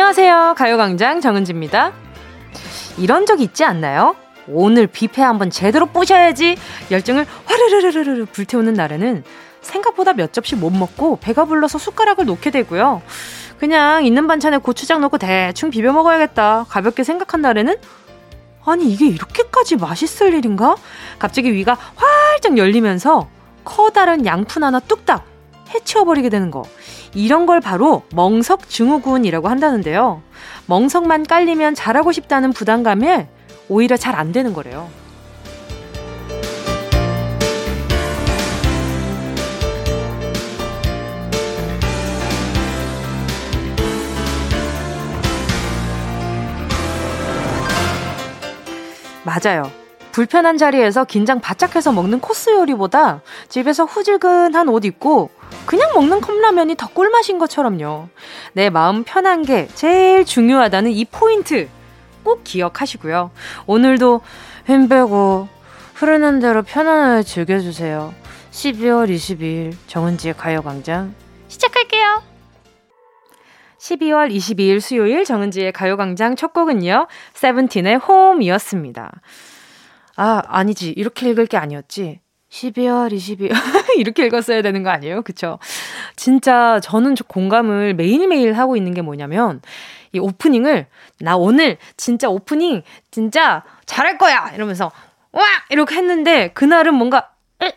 안녕하세요. 가요광장 정은지입니다. 이런 적 있지 않나요? 오늘 뷔페 한번 제대로 뿌셔야지 열정을 화르르르르르 불태우는 날에는 생각보다 몇 접시 못 먹고 배가 불러서 숟가락을 놓게 되고요. 그냥 있는 반찬에 고추장 넣고 대충 비벼 먹어야겠다. 가볍게 생각한 날에는 아니 이게 이렇게까지 맛있을 일인가? 갑자기 위가 활짝 열리면서 커다란 양푼 하나 뚝딱 해치워버리게 되는 거. 이런 걸 바로 멍석 증후군이라고 한다는데요. 멍석만 깔리면 잘하고 싶다는 부담감에 오히려 잘 안 되는 거래요. 맞아요. 불편한 자리에서 긴장 바짝 해서 먹는 코스 요리보다 집에서 후질근한 옷 입고 그냥 먹는 컵라면이 더 꿀맛인 것처럼요. 내 마음 편한 게 제일 중요하다는 이 포인트 꼭 기억하시고요. 오늘도 힘 빼고 흐르는 대로 편안하게 즐겨주세요. 12월 22일 정은지의 가요광장 시작할게요. 12월 22일 수요일 정은지의 가요광장 첫 곡은요. 세븐틴의 홈이었습니다. 아, 아니지. 이렇게 읽을 게 아니었지. 12월 22일. 이렇게 읽었어야 되는 거 아니에요? 그쵸? 진짜 저는 저 공감을 매일매일 하고 있는 게 뭐냐면, 이 오프닝을, 나 오늘 진짜 오프닝 진짜 잘할 거야! 이러면서, 와! 이렇게 했는데, 그날은 뭔가,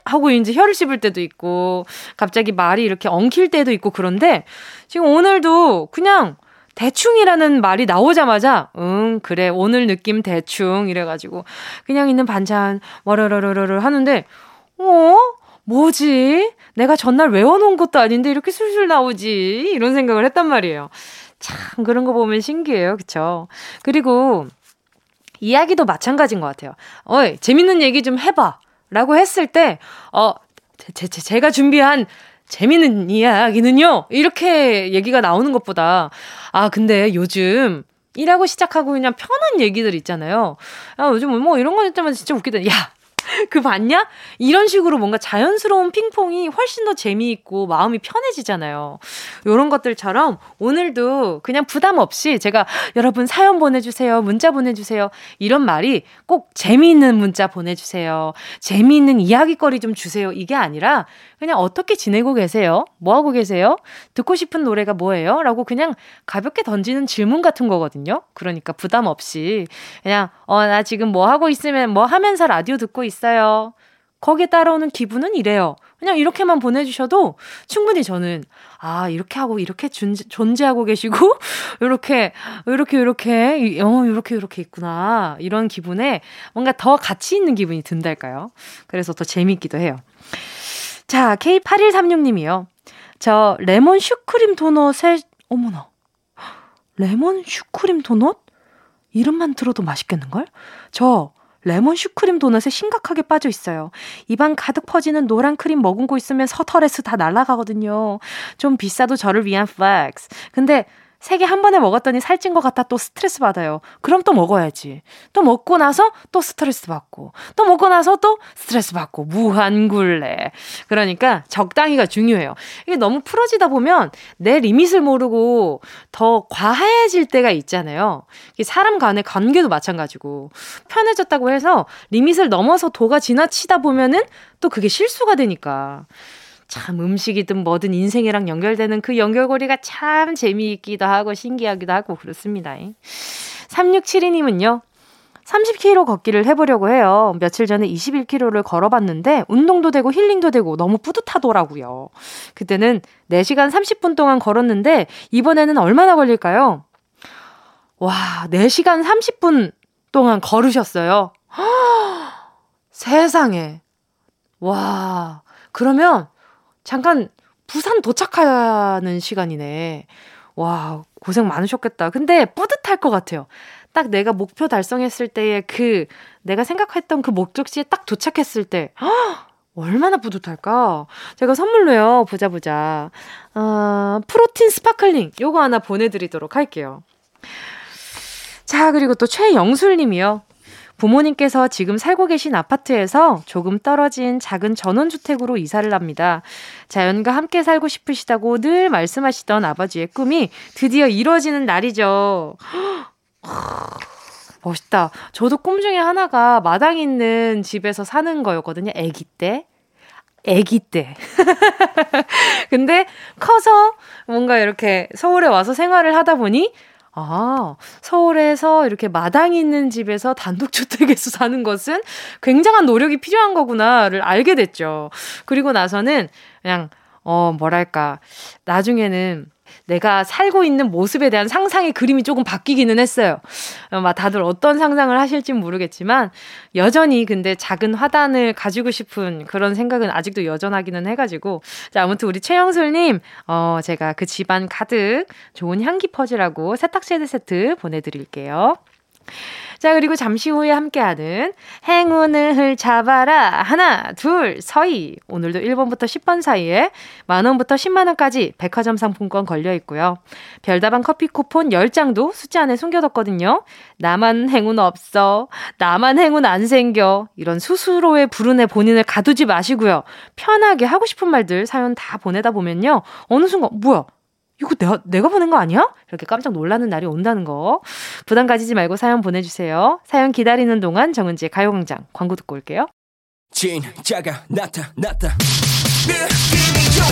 하고 이제 혀를 씹을 때도 있고, 갑자기 말이 이렇게 엉킬 때도 있고 그런데, 지금 오늘도 그냥 대충이라는 말이 나오자마자, 응, 그래, 오늘 느낌 대충, 이래가지고, 그냥 있는 반찬, 와라라라라를 하는데, 어? 뭐지? 내가 전날 외워놓은 것도 아닌데 이렇게 술술 나오지? 이런 생각을 했단 말이에요. 참, 그런 거 보면 신기해요. 그쵸? 그리고, 이야기도 마찬가지인 것 같아요. 어이, 재밌는 얘기 좀 해봐. 라고 했을 때, 어, 제, 제, 제가 준비한 재밌는 이야기는요, 이렇게 얘기가 나오는 것보다, 아, 근데 요즘, 일하고 시작하고 그냥 편한 얘기들 있잖아요. 아, 요즘 뭐 이런 거 있다면 진짜 웃기다. 야, 그 봤냐? 이런 식으로 뭔가 자연스러운 핑퐁이 훨씬 더 재미있고 마음이 편해지잖아요. 요런 것들처럼 오늘도 그냥 부담 없이 제가 여러분 사연 보내주세요. 문자 보내주세요. 이런 말이 꼭 재미있는 문자 보내주세요. 재미있는 이야기거리 좀 주세요. 이게 아니라 그냥 어떻게 지내고 계세요? 뭐 하고 계세요? 듣고 싶은 노래가 뭐예요? 라고 그냥 가볍게 던지는 질문 같은 거거든요. 그러니까 부담 없이 그냥 어, 나 지금 뭐 하고 있으면 뭐 하면서 라디오 듣고 있어요. 거기에 따라오는 기분은 이래요. 그냥 이렇게만 보내주셔도 충분히 저는, 아, 이렇게 하고, 이렇게 존재, 존재하고 계시고, 이렇게, 이렇게, 이렇게, 어, 이렇게, 이렇게 있구나. 이런 기분에 뭔가 더 가치 있는 기분이 든달까요? 그래서 더 재밌기도 해요. 자, K8136님이요. 저 레몬 슈크림 도넛에, 어머나. 레몬 슈크림 도넛? 이름만 들어도 맛있겠는걸? 저 레몬 슈크림 도넛에 심각하게 빠져 있어요. 입안 가득 퍼지는 노란 크림 머금고 있으면 서터레스 다 날아가거든요. 좀 비싸도 저를 위한 flex. 근데 세 개 한 번에 먹었더니 살찐 것 같아 또 스트레스 받아요. 그럼 또 먹어야지. 또 먹고 나서 또 스트레스 받고, 또 먹고 나서 또 스트레스 받고, 무한굴레. 그러니까 적당히가 중요해요. 이게 너무 풀어지다 보면 내 리밋을 모르고 더 과해질 때가 있잖아요. 사람 간의 관계도 마찬가지고. 편해졌다고 해서 리밋을 넘어서 도가 지나치다 보면은 또 그게 실수가 되니까. 참 음식이든 뭐든 인생이랑 연결되는 그 연결고리가 참 재미있기도 하고 신기하기도 하고 그렇습니다. 3672님은요. 30km 걷기를 해보려고 해요. 며칠 전에 21km를 걸어봤는데 운동도 되고 힐링도 되고 너무 뿌듯하더라고요. 그때는 4시간 30분 동안 걸었는데 이번에는 얼마나 걸릴까요? 와, 4시간 30분 동안 걸으셨어요. 세상에. 와, 그러면 잠깐 부산 도착하는 시간이네. 와, 고생 많으셨겠다. 근데 뿌듯할 것 같아요. 딱 내가 목표 달성했을 때의 그, 내가 생각했던 그 목적지에 딱 도착했을 때, 허! 얼마나 뿌듯할까? 제가 선물로요, 보자, 보자. 어, 프로틴 sparkling, 요거 하나 보내드리도록 할게요. 자, 그리고 또 최영술 님이요. 부모님께서 지금 살고 계신 아파트에서 조금 떨어진 작은 전원주택으로 이사를 합니다. 자연과 함께 살고 싶으시다고 늘 말씀하시던 아버지의 꿈이 드디어 이루어지는 날이죠. 멋있다. 저도 꿈 중에 하나가 마당 있는 집에서 사는 거였거든요. 아기 때. 아기 때. 근데 커서 뭔가 이렇게 서울에 와서 생활을 하다 보니 아, 서울에서 이렇게 마당 있는 집에서 단독주택에서 사는 것은 굉장한 노력이 필요한 거구나를 알게 됐죠. 그리고 나서는 그냥, 어, 뭐랄까. 나중에는 내가 살고 있는 모습에 대한 상상의 그림이 조금 바뀌기는 했어요. 어, 막 다들 어떤 상상을 하실진 모르겠지만 여전히 근데 작은 화단을 가지고 싶은 그런 생각은 아직도 여전하기는 해가지고 자 아무튼 우리 최영술님 어 제가 그 집안 가득 좋은 향기 퍼지라고 세탁세트 세트 보내드릴게요. 자, 그리고 잠시 후에 함께하는 행운을 잡아라. 하나, 둘, 서희. 오늘도 1번부터 10번 사이에 만원부터 10만원까지 백화점 상품권 걸려 있고요. 별다방 커피 쿠폰 10장도 숫자 안에 숨겨뒀거든요. 나만 행운 없어. 나만 행운 안 생겨. 이런 스스로의 불운에 본인을 가두지 마시고요. 편하게 하고 싶은 말들 사연 다 보내다 보면요. 어느 순간, 뭐야? 이거 내가, 내가 보낸 거 아니야? 이렇게 깜짝 놀라는 날이 온다는 거. 부담 가지지 말고 사연 보내주세요. 사연 기다리는 동안 정은지의 가요광장 광고 듣고 올게요. 진짜가 나타났다. 느낌이 좋아.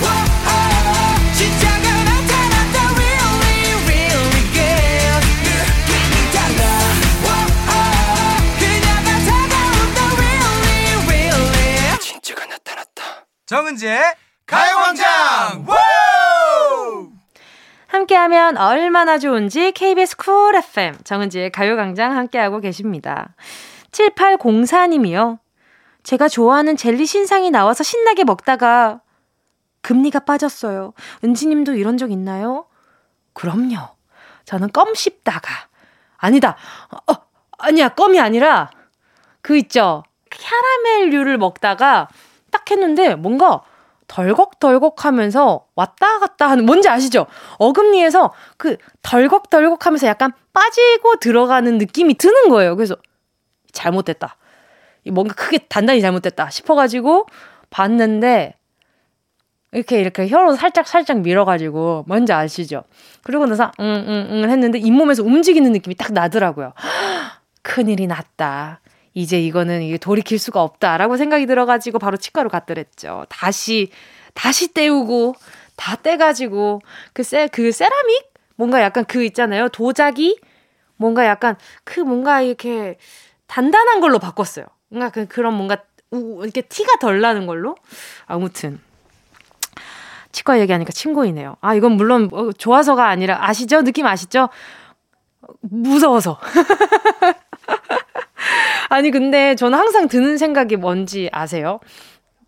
오, 오, 진짜가 나타났다. Really, really good. 느낌이 달라. 오, 오, 그녀가 다가온다. Really, really. 진짜가 나타났다. 정은지의 가요광장! 함께하면 얼마나 좋은지 KBS 쿨 FM 정은지의 가요광장 함께하고 계십니다. 7804님이요. 제가 좋아하는 젤리 신상이 나와서 신나게 먹다가 금리가 빠졌어요. 은지님도 이런 적 있나요? 그럼요. 저는 껌 씹다가 아니다. 어, 아니야 껌이 아니라 그 있죠. 캐러멜류를 먹다가 딱 했는데 뭔가 덜걱덜걱 하면서 왔다 갔다 하는, 뭔지 아시죠? 어금니에서 그 덜걱덜걱 하면서 약간 빠지고 들어가는 느낌이 드는 거예요. 그래서 잘못됐다. 뭔가 크게 단단히 잘못됐다 싶어가지고 봤는데 이렇게 이렇게 혀로 살짝 살짝 밀어가지고 뭔지 아시죠? 그리고 나서 응응응 응, 응 했는데 잇몸에서 움직이는 느낌이 딱 나더라고요. 큰일이 났다. 이제 이거는 이게 돌이킬 수가 없다라고 생각이 들어가지고 바로 치과로 갔더랬죠. 다시 다시 떼우고 다 떼가지고 그세그 세라믹 뭔가 약간 그 있잖아요 도자기 뭔가 약간 그 뭔가 이렇게 단단한 걸로 바꿨어요. 뭔가 그 그런 뭔가 우, 이렇게 티가 덜 나는 걸로 아무튼 치과 얘기하니까 친구이네요. 아 이건 물론 뭐 좋아서가 아니라 아시죠 느낌 아시죠? 무서워서. 아니, 근데 저는 항상 드는 생각이 뭔지 아세요?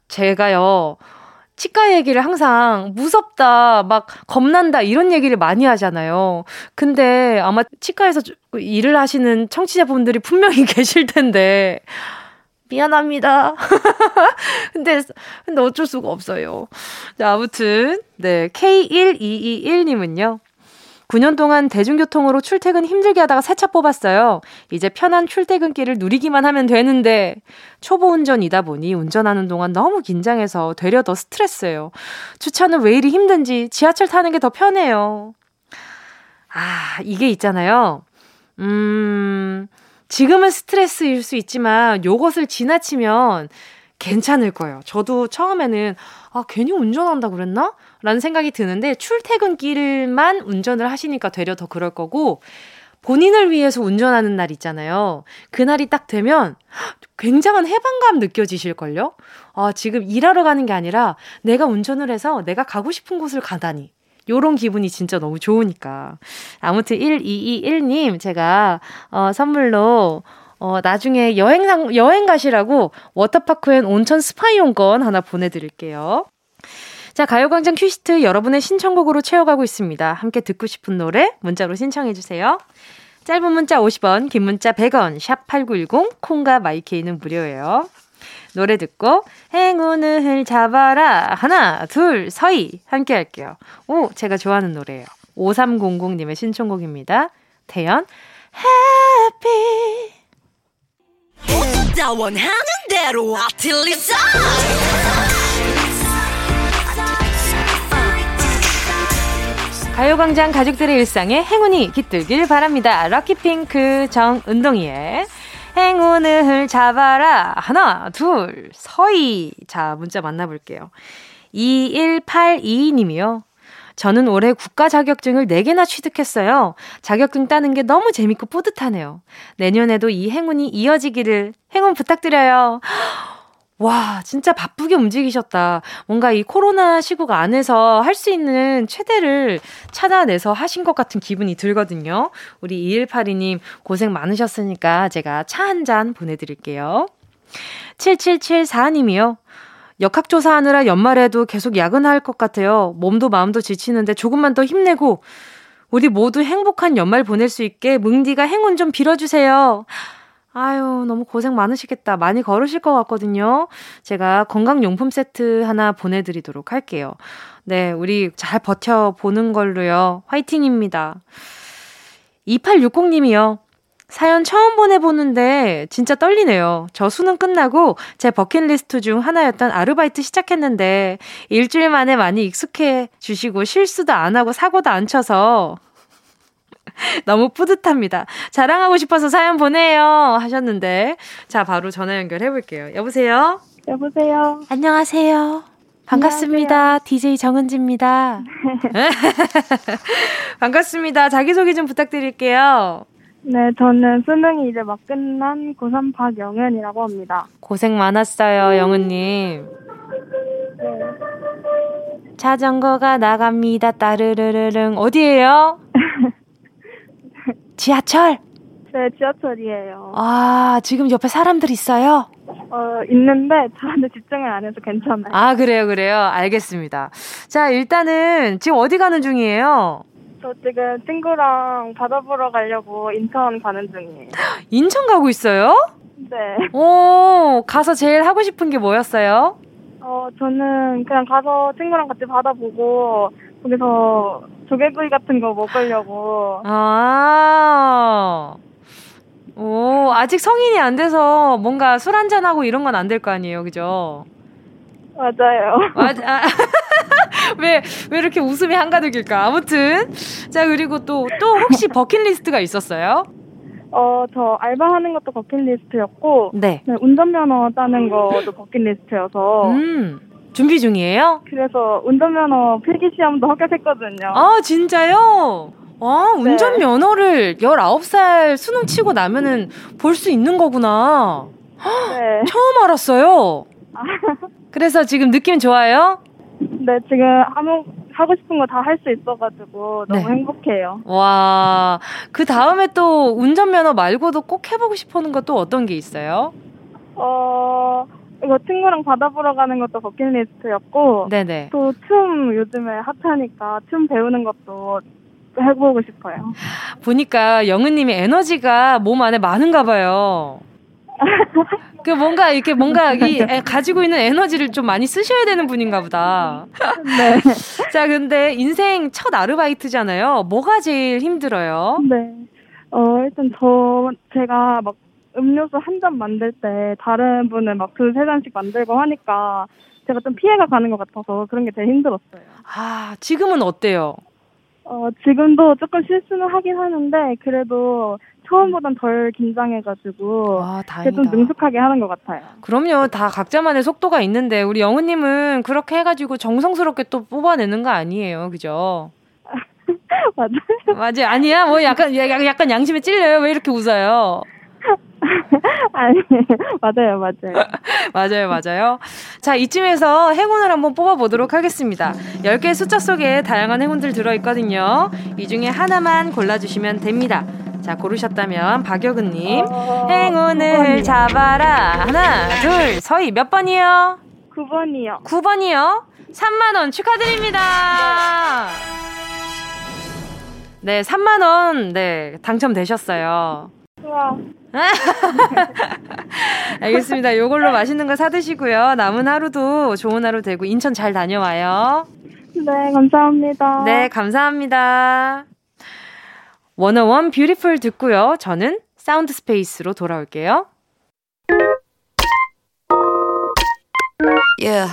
제가요, 치과 얘기를 항상 무섭다, 막 겁난다, 이런 얘기를 많이 하잖아요. 근데 아마 치과에서 일을 하시는 청취자분들이 분명히 계실 텐데, 미안합니다. 근데, 근데 어쩔 수가 없어요. 자, 아무튼, 네, K1221 님은요. 9년 동안 대중교통으로 출퇴근 힘들게 하다가 새 차 뽑았어요. 이제 편한 출퇴근길을 누리기만 하면 되는데 초보 운전이다 보니 운전하는 동안 너무 긴장해서 되려 더 스트레스예요. 주차는 왜 이리 힘든지 지하철 타는 게 더 편해요. 아, 이게 있잖아요. 음, 지금은 스트레스일 수 있지만 요것을 지나치면 괜찮을 거예요. 저도 처음에는 아, 괜히 운전한다 그랬나? 라는 생각이 드는데 출퇴근길만 운전을 하시니까 되려 더 그럴 거고 본인을 위해서 운전하는 날 있잖아요. 그날이 딱 되면 굉장한 해방감 느껴지실걸요? 아, 지금 일하러 가는 게 아니라 내가 운전을 해서 내가 가고 싶은 곳을 가다니. 요런 기분이 진짜 너무 좋으니까. 아무튼 1221님, 제가, 어, 선물로, 어, 나중에 여행, 여행 가시라고 워터파크 and 온천 스파 이용권 하나 보내드릴게요. 자, 가요광장 큐시트 여러분의 신청곡으로 채워가고 있습니다. 함께 듣고 싶은 노래 문자로 신청해주세요. 짧은 문자 50원, 긴 문자 100원, 샵 8910, 콩과 마이케이는 무료예요. 노래 듣고 행운을 잡아라 하나 둘 서희 함께 할게요. 오 제가 좋아하는 노래예요. 5300님의 신청곡입니다. 태연 해피 가요광장 가족들의 일상에 행운이 깃들길 바랍니다. 럭키핑크 정은동이의 행운을 잡아라. 하나, 둘, 서희. 자, 문자 만나볼게요. 2182님이요. 저는 올해 국가 자격증을 4개나 취득했어요. 자격증 따는 게 너무 재밌고 뿌듯하네요. 내년에도 이 행운이 이어지기를 행운 부탁드려요. 와, 진짜 바쁘게 움직이셨다. 뭔가 이 코로나 시국 안에서 할 수 있는 최대를 찾아내서 하신 것 같은 기분이 들거든요. 우리 2182님 고생 많으셨으니까 제가 차 한 잔 보내드릴게요. 7774님이요. 역학조사하느라 연말에도 계속 야근할 것 같아요. 몸도 마음도 지치는데 조금만 더 힘내고 우리 모두 행복한 연말 보낼 수 있게 뭉디가 행운 좀 빌어주세요. 아유, 너무 고생 많으시겠다. 많이 걸으실 것 같거든요. 제가 건강용품 세트 하나 보내드리도록 할게요. 네, 우리 잘 버텨보는 걸로요. 화이팅입니다. 2860님이요. 사연 처음 보내보는데 진짜 떨리네요. 저 수능 끝나고 제 버킷리스트 중 하나였던 아르바이트 시작했는데 일주일 만에 많이 익숙해 주시고 실수도 안 하고 사고도 안 쳐서 너무 뿌듯합니다. 자랑하고 싶어서 사연 보내요. 하셨는데. 자, 바로 전화 연결해 볼게요. 여보세요? 여보세요? 안녕하세요. 반갑습니다. 안녕하세요. DJ 정은지입니다. 반갑습니다. 자기소개 좀 부탁드릴게요. 네, 저는 수능이 이제 막 끝난 고3 박영은이라고 합니다. 고생 많았어요, 영은님. 네. 자전거가 나갑니다. 따르르르릉. 어디에요? 지하철? 네, 지하철이에요. 아, 지금 옆에 사람들 있어요? 어, 있는데 저한테 집중을 안 해서 괜찮아요. 아, 그래요, 그래요. 알겠습니다. 자, 일단은 지금 어디 가는 중이에요? 저 지금 친구랑 바다 보러 가려고 인천 가는 중이에요. 인천 가고 있어요? 네. 오, 가서 제일 하고 싶은 게 뭐였어요? 어, 저는 그냥 가서 친구랑 같이 바다 보고 거기서 조개구이 같은 거 먹으려고. 아. 오, 아직 성인이 안 돼서 뭔가 술 한잔하고 이런 건 안 될 거 아니에요, 그죠? 맞아요. 맞아. 아, 왜, 왜 이렇게 웃음이 한가득일까? 아무튼. 자, 그리고 또, 또 혹시 버킷리스트가 있었어요? 어, 저 알바하는 것도 버킷리스트였고. 네. 네 운전면허 따는 것도 버킷리스트여서. 음. 준비 중이에요? 그래서 운전면허 필기 시험도 합격했거든요. 아, 진짜요? 아, 운전면허를 네. 19살 수능 치고 나면은 볼 수 있는 거구나. 네. 처음 알았어요. 아. 그래서 지금 느낌 좋아요? 네, 지금 아무 하고 싶은 거 다 할 수 있어가지고 너무 네. 행복해요. 와, 그 다음에 또 운전면허 말고도 꼭 해보고 싶어하는 것도 어떤 게 있어요? 어, 이거 친구랑 바다 보러 가는 것도 버킷리스트였고, 네네. 또 춤 요즘에 핫하니까 춤 배우는 것도 해보고 싶어요. 보니까 영은님이 에너지가 몸 안에 많은가 봐요. 그 뭔가 이렇게 뭔가 이 가지고 있는 에너지를 좀 많이 쓰셔야 되는 분인가 보다. 네. 자, 근데 인생 첫 아르바이트잖아요. 뭐가 제일 힘들어요? 네. 어, 일단 저 제가 막 음료수 한 잔 만들 때 다른 분은 막 두 세 잔씩 만들고 하니까 제가 좀 피해가 가는 것 같아서 그런 게 제일 힘들었어요. 아, 지금은 어때요? 어, 지금도 조금 실수는 하긴 하는데 그래도 처음보단 덜 긴장해가지고 아, 좀 능숙하게 하는 것 같아요. 그럼요. 다 각자만의 속도가 있는데 우리 영은님은 그렇게 해가지고 정성스럽게 또 뽑아내는 거 아니에요, 그죠? 맞아요. 맞아요. 아니야. 뭐 약간 약간 양심에 찔려요. 왜 이렇게 웃어요? 아니, 맞아요, 맞아요. 맞아요, 맞아요. 자, 이쯤에서 행운을 한번 뽑아보도록 하겠습니다. 10개의 숫자 속에 다양한 행운들 들어있거든요. 이 중에 하나만 골라주시면 됩니다. 자, 고르셨다면 박여근님 어... 행운을 9번이요. 잡아라. 하나, 둘, 서희 몇 번이요? 9번이요. 9번이요? 3만원 축하드립니다. 네, 3만원, 네, 당첨되셨어요. 우와. 알겠습니다. 요걸로 맛있는 거 사드시고요. 남은 하루도 좋은 하루 되고 인천 잘 다녀와요. 네, 감사합니다. 네, 감사합니다. 워너원 Beautiful oh 듣고요. 저는 사운드 스페이스로 돌아올게요. Yeah.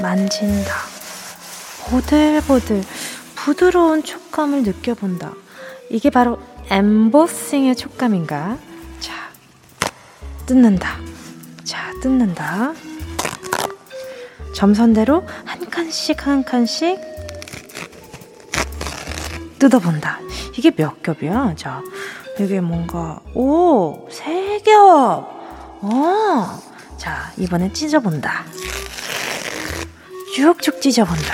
만진다. 보들보들 부드러운 촉감을 느껴본다. 이게 바로 엠보싱의 촉감인가? 자, 뜯는다. 자, 뜯는다. 점선대로 한 칸씩 한 칸씩 뜯어본다. 이게 몇 겹이야? 자, 이게 뭔가, 오, 세 겹! 어, 자, 이번엔 찢어본다. 쭉쭉 찢어본다.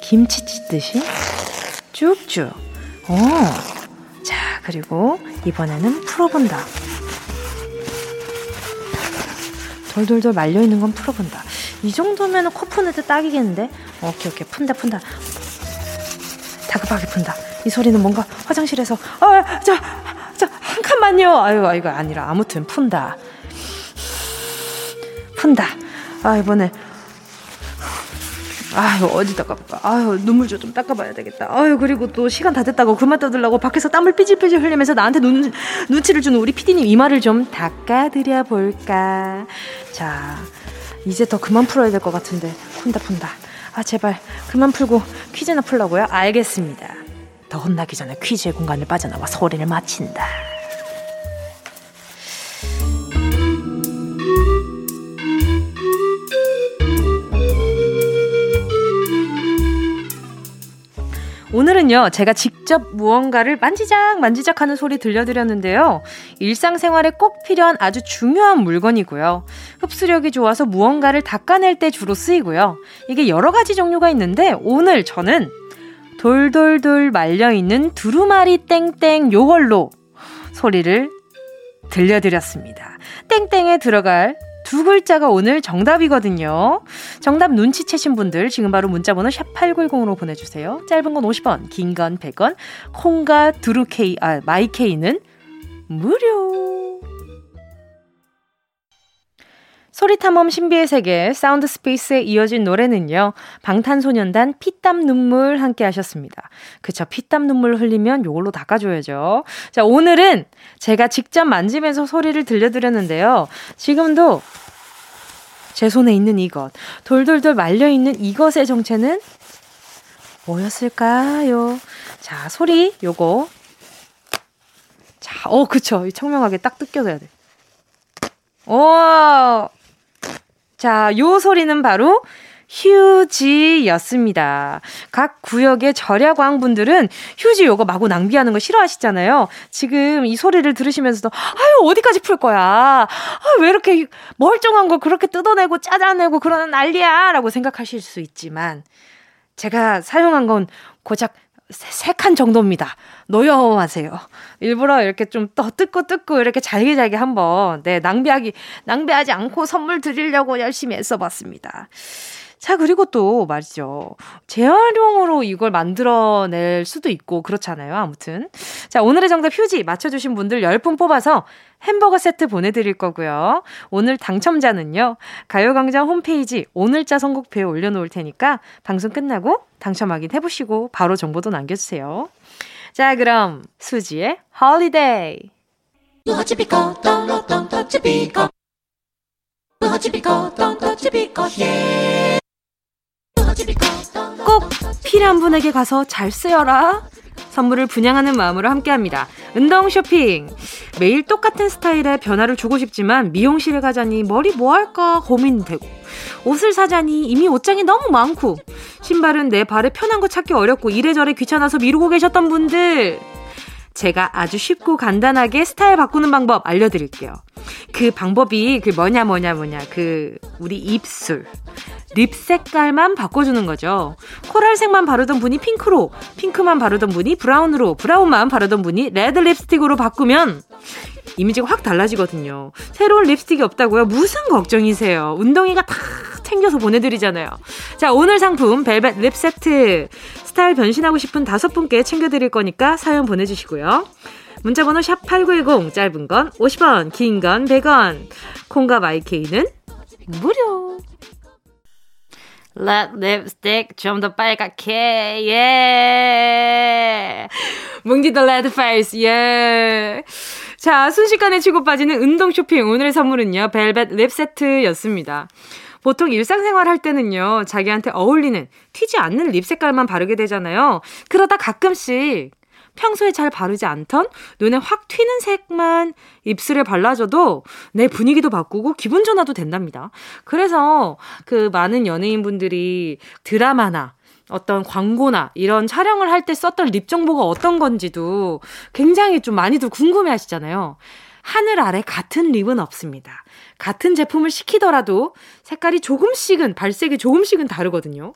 김치 찢듯이 쭉쭉. 어. 자, 그리고 이번에는 풀어본다. 돌돌돌 말려있는 건 풀어본다. 이 정도면 코 푸는 데 딱이겠는데? 오케이, 오케이. 푼다, 푼다. 다급하게 푼다. 이 소리는 뭔가 화장실에서, 아, 자, 자, 한 칸만요. 아유, 아, 이거 아니라. 아무튼 푼다. 푼다. 아, 이번에 아유 어디다 깎아 아유 눈물 좀, 좀 닦아봐야 되겠다. 아유 그리고 또 시간 다 됐다고 그만 떠들라고 밖에서 땀을 삐질삐질 흘리면서 나한테 눈, 눈치를 주는 우리 피디님 이마를 좀 닦아드려 볼까? 자 이제 더 그만 풀어야 될 것 같은데. 푼다 푼다. 아 제발. 그만 풀고 퀴즈나 풀라고요? 알겠습니다. 더 혼나기 전에 퀴즈의 공간을 빠져나와 소리를 마친다 오늘은요, 제가 직접 무언가를 만지작 만지작 하는 소리 들려드렸는데요. 일상생활에 꼭 필요한 아주 중요한 물건이고요. 흡수력이 좋아서 무언가를 닦아낼 때 주로 쓰이고요. 이게 여러 가지 종류가 있는데, 오늘 저는 돌돌돌 말려있는 두루마리 땡땡 요걸로 소리를 들려드렸습니다. 땡땡에 들어갈 두 글자가 오늘 정답이거든요. 정답 눈치채신 분들 지금 바로 문자번호 샵 8910으로 보내주세요. 짧은 건 50원, 긴 건 100원, 콩과 두루케이, 아, 마이케이는 무료. 소리탐험 신비의 세계 사운드 스페이스에 이어진 노래는요. 방탄소년단 피땀 눈물 함께 하셨습니다. 그쵸 피땀 눈물 흘리면 요걸로 닦아줘야죠. 자 오늘은 제가 직접 만지면서 소리를 들려드렸는데요. 지금도 제 손에 있는 이것 돌돌돌 말려있는 이것의 정체는 뭐였을까요? 자 소리 요거 자, 어, 그쵸. 청명하게 딱 뜯겨져야 돼. 오! 자, 요 소리는 바로 휴지였습니다. 각 구역의 절야광 분들은 휴지 요거 마구 낭비하는 거 싫어하시잖아요. 지금 이 소리를 들으시면서도 아유 어디까지 풀 거야? 아, 왜 이렇게 멀쩡한 거 그렇게 뜯어내고 짜자내고 그러는 난리야라고 생각하실 수 있지만 제가 사용한 건 고작 세 칸 정도입니다. 노여워하세요. 일부러 이렇게 좀더 뜯고 뜯고 이렇게 잘게 잘게 한번 네 낭비하기 낭비하지 않고 선물 드리려고 열심히 애써봤습니다. 자, 그리고 또 말이죠. 재활용으로 이걸 만들어낼 수도 있고 그렇잖아요. 아무튼. 자, 오늘의 정답 휴지 맞춰주신 분들 10분 뽑아서 햄버거 세트 보내드릴 거고요. 오늘 당첨자는요. 가요광장 홈페이지 오늘자 선곡표에 올려놓을 테니까 방송 끝나고 당첨 확인해보시고 바로 정보도 남겨주세요. 자, 그럼 수지의 Holiday. 꼭 필요한 분에게 가서 잘 쓰여라. 선물을 분양하는 마음으로 함께합니다. 뭉디 쇼핑. 매일 똑같은 스타일의 변화를 주고 싶지만 미용실에 가자니 머리 뭐 할까 고민되고 옷을 사자니 이미 옷장이 너무 많고 신발은 내 발에 편한 거 찾기 어렵고 이래저래 귀찮아서 미루고 계셨던 분들 제가 아주 쉽고 간단하게 스타일 바꾸는 방법 알려드릴게요. 그 방법이 그 뭐냐 뭐냐 뭐냐 그 우리 입술 립 색깔만 바꿔주는 거죠. 코랄색만 바르던 분이 핑크로, 핑크만 바르던 분이 brown으로, brown만 바르던 분이 red 립스틱으로 바꾸면 이미지가 확 달라지거든요. 새로운 립스틱이 없다고요? 무슨 걱정이세요? 운동이가 다 챙겨서 보내드리잖아요. 자, 오늘 상품 벨벳 lip 세트 스타일 변신하고 싶은 다섯 분께 챙겨드릴 거니까 사연 보내주시고요. 문자번호 샵 8910 짧은 건 50원 긴 건 100원 콩과 마이케이는 무료 Red lipstick 좀더 빨갛게 예 뭉디 the red face 예 자, 순식간에 치고 빠지는 뭉디 쇼핑. 오늘의 선물은요, 벨벳 lip 세트였습니다. 보통 일상생활 할 때는요, 자기한테 어울리는, 튀지 않는 lip 색깔만 바르게 되잖아요. 그러다 가끔씩 평소에 잘 바르지 않던 눈에 확 튀는 색만 입술에 발라줘도 내 분위기도 바꾸고 기분 전환도 된답니다. 그래서 그 많은 연예인분들이 드라마나 어떤 광고나 이런 촬영을 할 때 썼던 립 정보가 어떤 건지도 굉장히 좀 많이들 궁금해 하시잖아요. 하늘 아래 같은 립은 없습니다. 같은 제품을 시키더라도 색깔이 조금씩은, 발색이 조금씩은 다르거든요.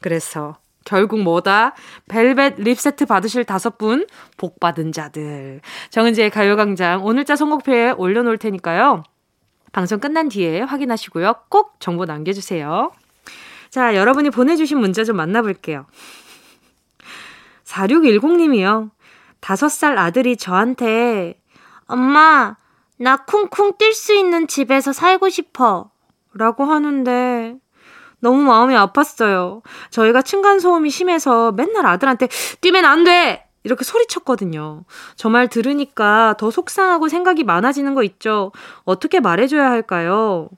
그래서 결국 뭐다? 벨벳 립 세트 받으실 다섯 분, 복 받은 자들. 정은지의 가요광장 오늘자 선곡표에 올려놓을 테니까요. 방송 끝난 뒤에 확인하시고요. 꼭 정보 남겨주세요. 자, 여러분이 보내주신 문자 좀 만나볼게요. 4610님이요. 다섯 살 아들이 저한테, 엄마, 나 쿵쿵 뛸 수 있는 집에서 살고 싶어. 라고 하는데, 너무 마음이 아팠어요. 저희가 층간소음이 심해서 맨날 아들한테 뛰면 안 돼! 이렇게 소리쳤거든요. 저 말 들으니까 더 속상하고 생각이 많아지는 거 있죠. 어떻게 말해줘야 할까요?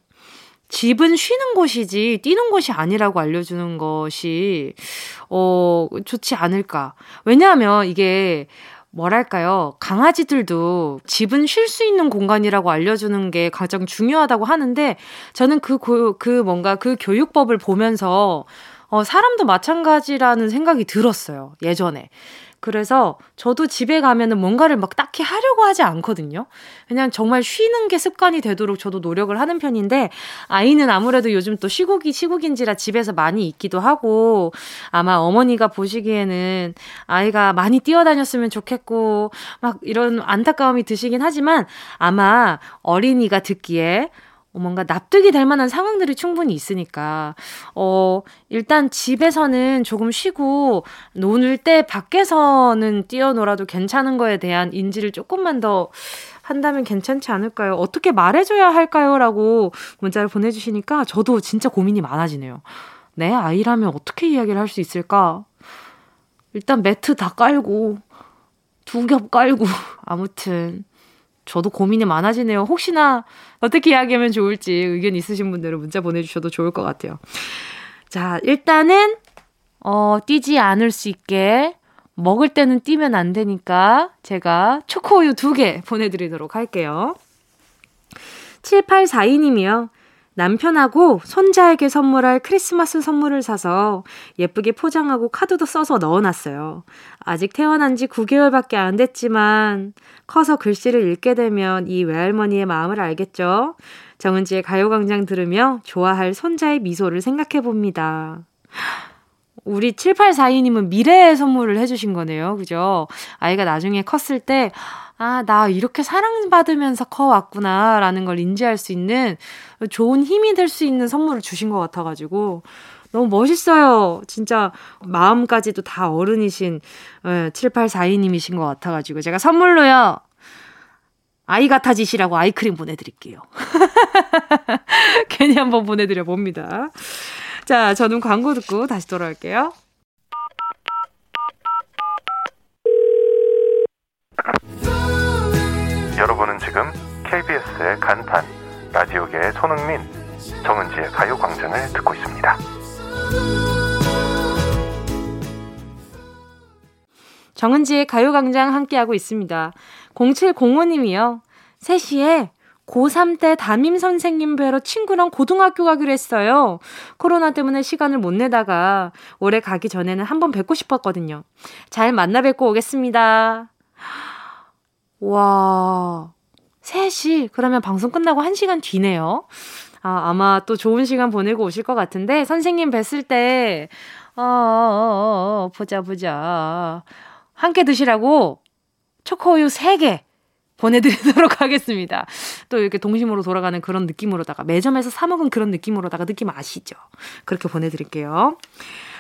집은 쉬는 곳이지 뛰는 곳이 아니라고 알려주는 것이 어 좋지 않을까. 왜냐하면 이게 뭐랄까요. 강아지들도 집은 쉴 수 있는 공간이라고 알려주는 게 가장 중요하다고 하는데 저는 그, 고, 그 뭔가 그 교육법을 보면서 어, 사람도 마찬가지라는 생각이 들었어요. 예전에. 그래서 저도 집에 가면은 뭔가를 막 딱히 하려고 하지 않거든요. 그냥 정말 쉬는 게 습관이 되도록 저도 노력을 하는 편인데 아이는 아무래도 요즘 또 시국이 시국인지라 집에서 많이 있기도 하고 아마 어머니가 보시기에는 아이가 많이 뛰어다녔으면 좋겠고 막 이런 안타까움이 드시긴 하지만 아마 어린이가 듣기에 뭔가 납득이 될 만한 상황들이 충분히 있으니까, 어, 일단 집에서는 조금 쉬고, 노는 때 밖에서는 뛰어놀아도 괜찮은 거에 대한 인지를 조금만 더 한다면 괜찮지 않을까요? 어떻게 말해줘야 할까요? 라고 문자를 보내주시니까 저도 진짜 고민이 많아지네요. 내 아이라면 어떻게 이야기를 할 수 있을까? 일단 매트 다 깔고, 두 겹 깔고, 아무튼. 저도 고민이 많아지네요. 혹시나 어떻게 이야기하면 좋을지 의견 있으신 분들은 문자 보내주셔도 좋을 것 같아요. 자, 일단은, 어, 뛰지 않을 수 있게 먹을 때는 뛰면 안 되니까 제가 초코우유 두 개 보내드리도록 할게요. 7842님이요. 남편하고 손자에게 선물할 크리스마스 선물을 사서 예쁘게 포장하고 카드도 써서 넣어놨어요. 아직 태어난 지 9개월밖에 안 됐지만 커서 글씨를 읽게 되면 이 외할머니의 마음을 알겠죠? 정은지의 가요광장 들으며 좋아할 손자의 미소를 생각해 봅니다. 우리 7842님은 미래의 선물을 해주신 거네요. 그죠? 아이가 나중에 컸을 때, 아, 나 이렇게 사랑받으면서 커왔구나, 라는 걸 인지할 수 있는 좋은 힘이 될 수 있는 선물을 주신 것 같아가지고, 너무 멋있어요. 진짜 마음까지도 다 어른이신 7842님이신 예, 것 같아가지고, 제가 선물로요, 아이 같아지시라고 아이크림 보내드릴게요. 괜히 한번 보내드려 봅니다. 자, 저는 광고 듣고 다시 돌아올게요. 여러분은 지금 KBS의 간판 라디오계의 손흥민 정은지의 가요광장을 듣고 있습니다. 정은지의 가요광장 함께하고 있습니다. 0705님이요. 3시에 고3 때 담임 선생님 뵈러 친구랑 고등학교 가기로 했어요. 코로나 때문에 시간을 못 내다가 올해 가기 전에는 한번 뵙고 싶었거든요. 잘 만나 뵙고 오겠습니다. 와, 3시. 그러면 방송 끝나고 1시간 뒤네요. 아, 아마 또 좋은 시간 보내고 오실 것 같은데, 선생님 뵀을 때, 어, 어, 어, 어 보자, 보자. 함께 드시라고 초코우유 3개 보내드리도록 하겠습니다. 또 이렇게 동심으로 돌아가는 그런 느낌으로다가 매점에서 사먹은 그런 느낌으로다가 느낌 아시죠? 그렇게 보내드릴게요.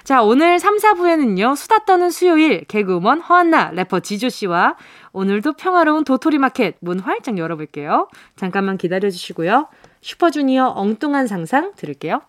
자, 오늘 3, 4부에는요, 수다 떠는 수요일, 개그우먼 허한나, 래퍼 지조씨와 오늘도 평화로운 도토리 마켓 문 활짝 열어볼게요. 잠깐만 기다려주시고요. 슈퍼주니어 엉뚱한 상상 들을게요.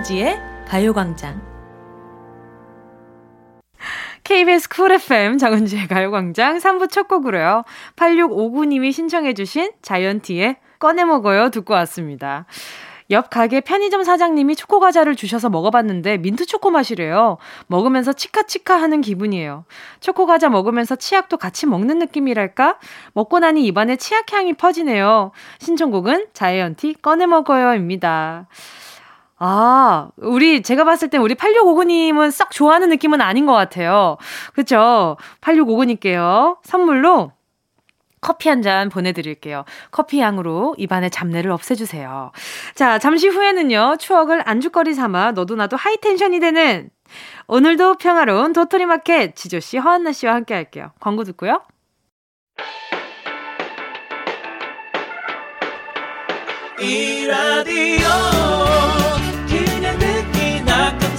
정은지의 가요광장. KBS 쿨 FM 정은지의 가요광장 3부 첫 곡으로요. 8659님이 신청해주신 자이언티의 꺼내 먹어요 듣고 왔습니다. 옆 가게 편의점 사장님이 초코 과자를 주셔서 먹어봤는데 민트 초코 맛이래요. 먹으면서 치카치카 하는 기분이에요. 초코 과자 먹으면서 치약도 같이 먹는 느낌이랄까? 먹고 나니 입안에 치약 향이 퍼지네요. 신청곡은 자이언티 꺼내 먹어요입니다. 아, 우리, 제가 봤을 때 우리 8659님은 썩 좋아하는 느낌은 아닌 것 같아요. 그쵸? 8659님께요. 선물로 커피 한 잔 보내드릴게요. 커피 향으로 입안의 잡내를 없애주세요. 자, 잠시 후에는요, 추억을 안주거리 삼아 너도 나도 하이텐션이 되는 오늘도 평화로운 도토리 마켓 지조씨, 허한나 씨와 함께 할게요. 광고 듣고요. 이 라디오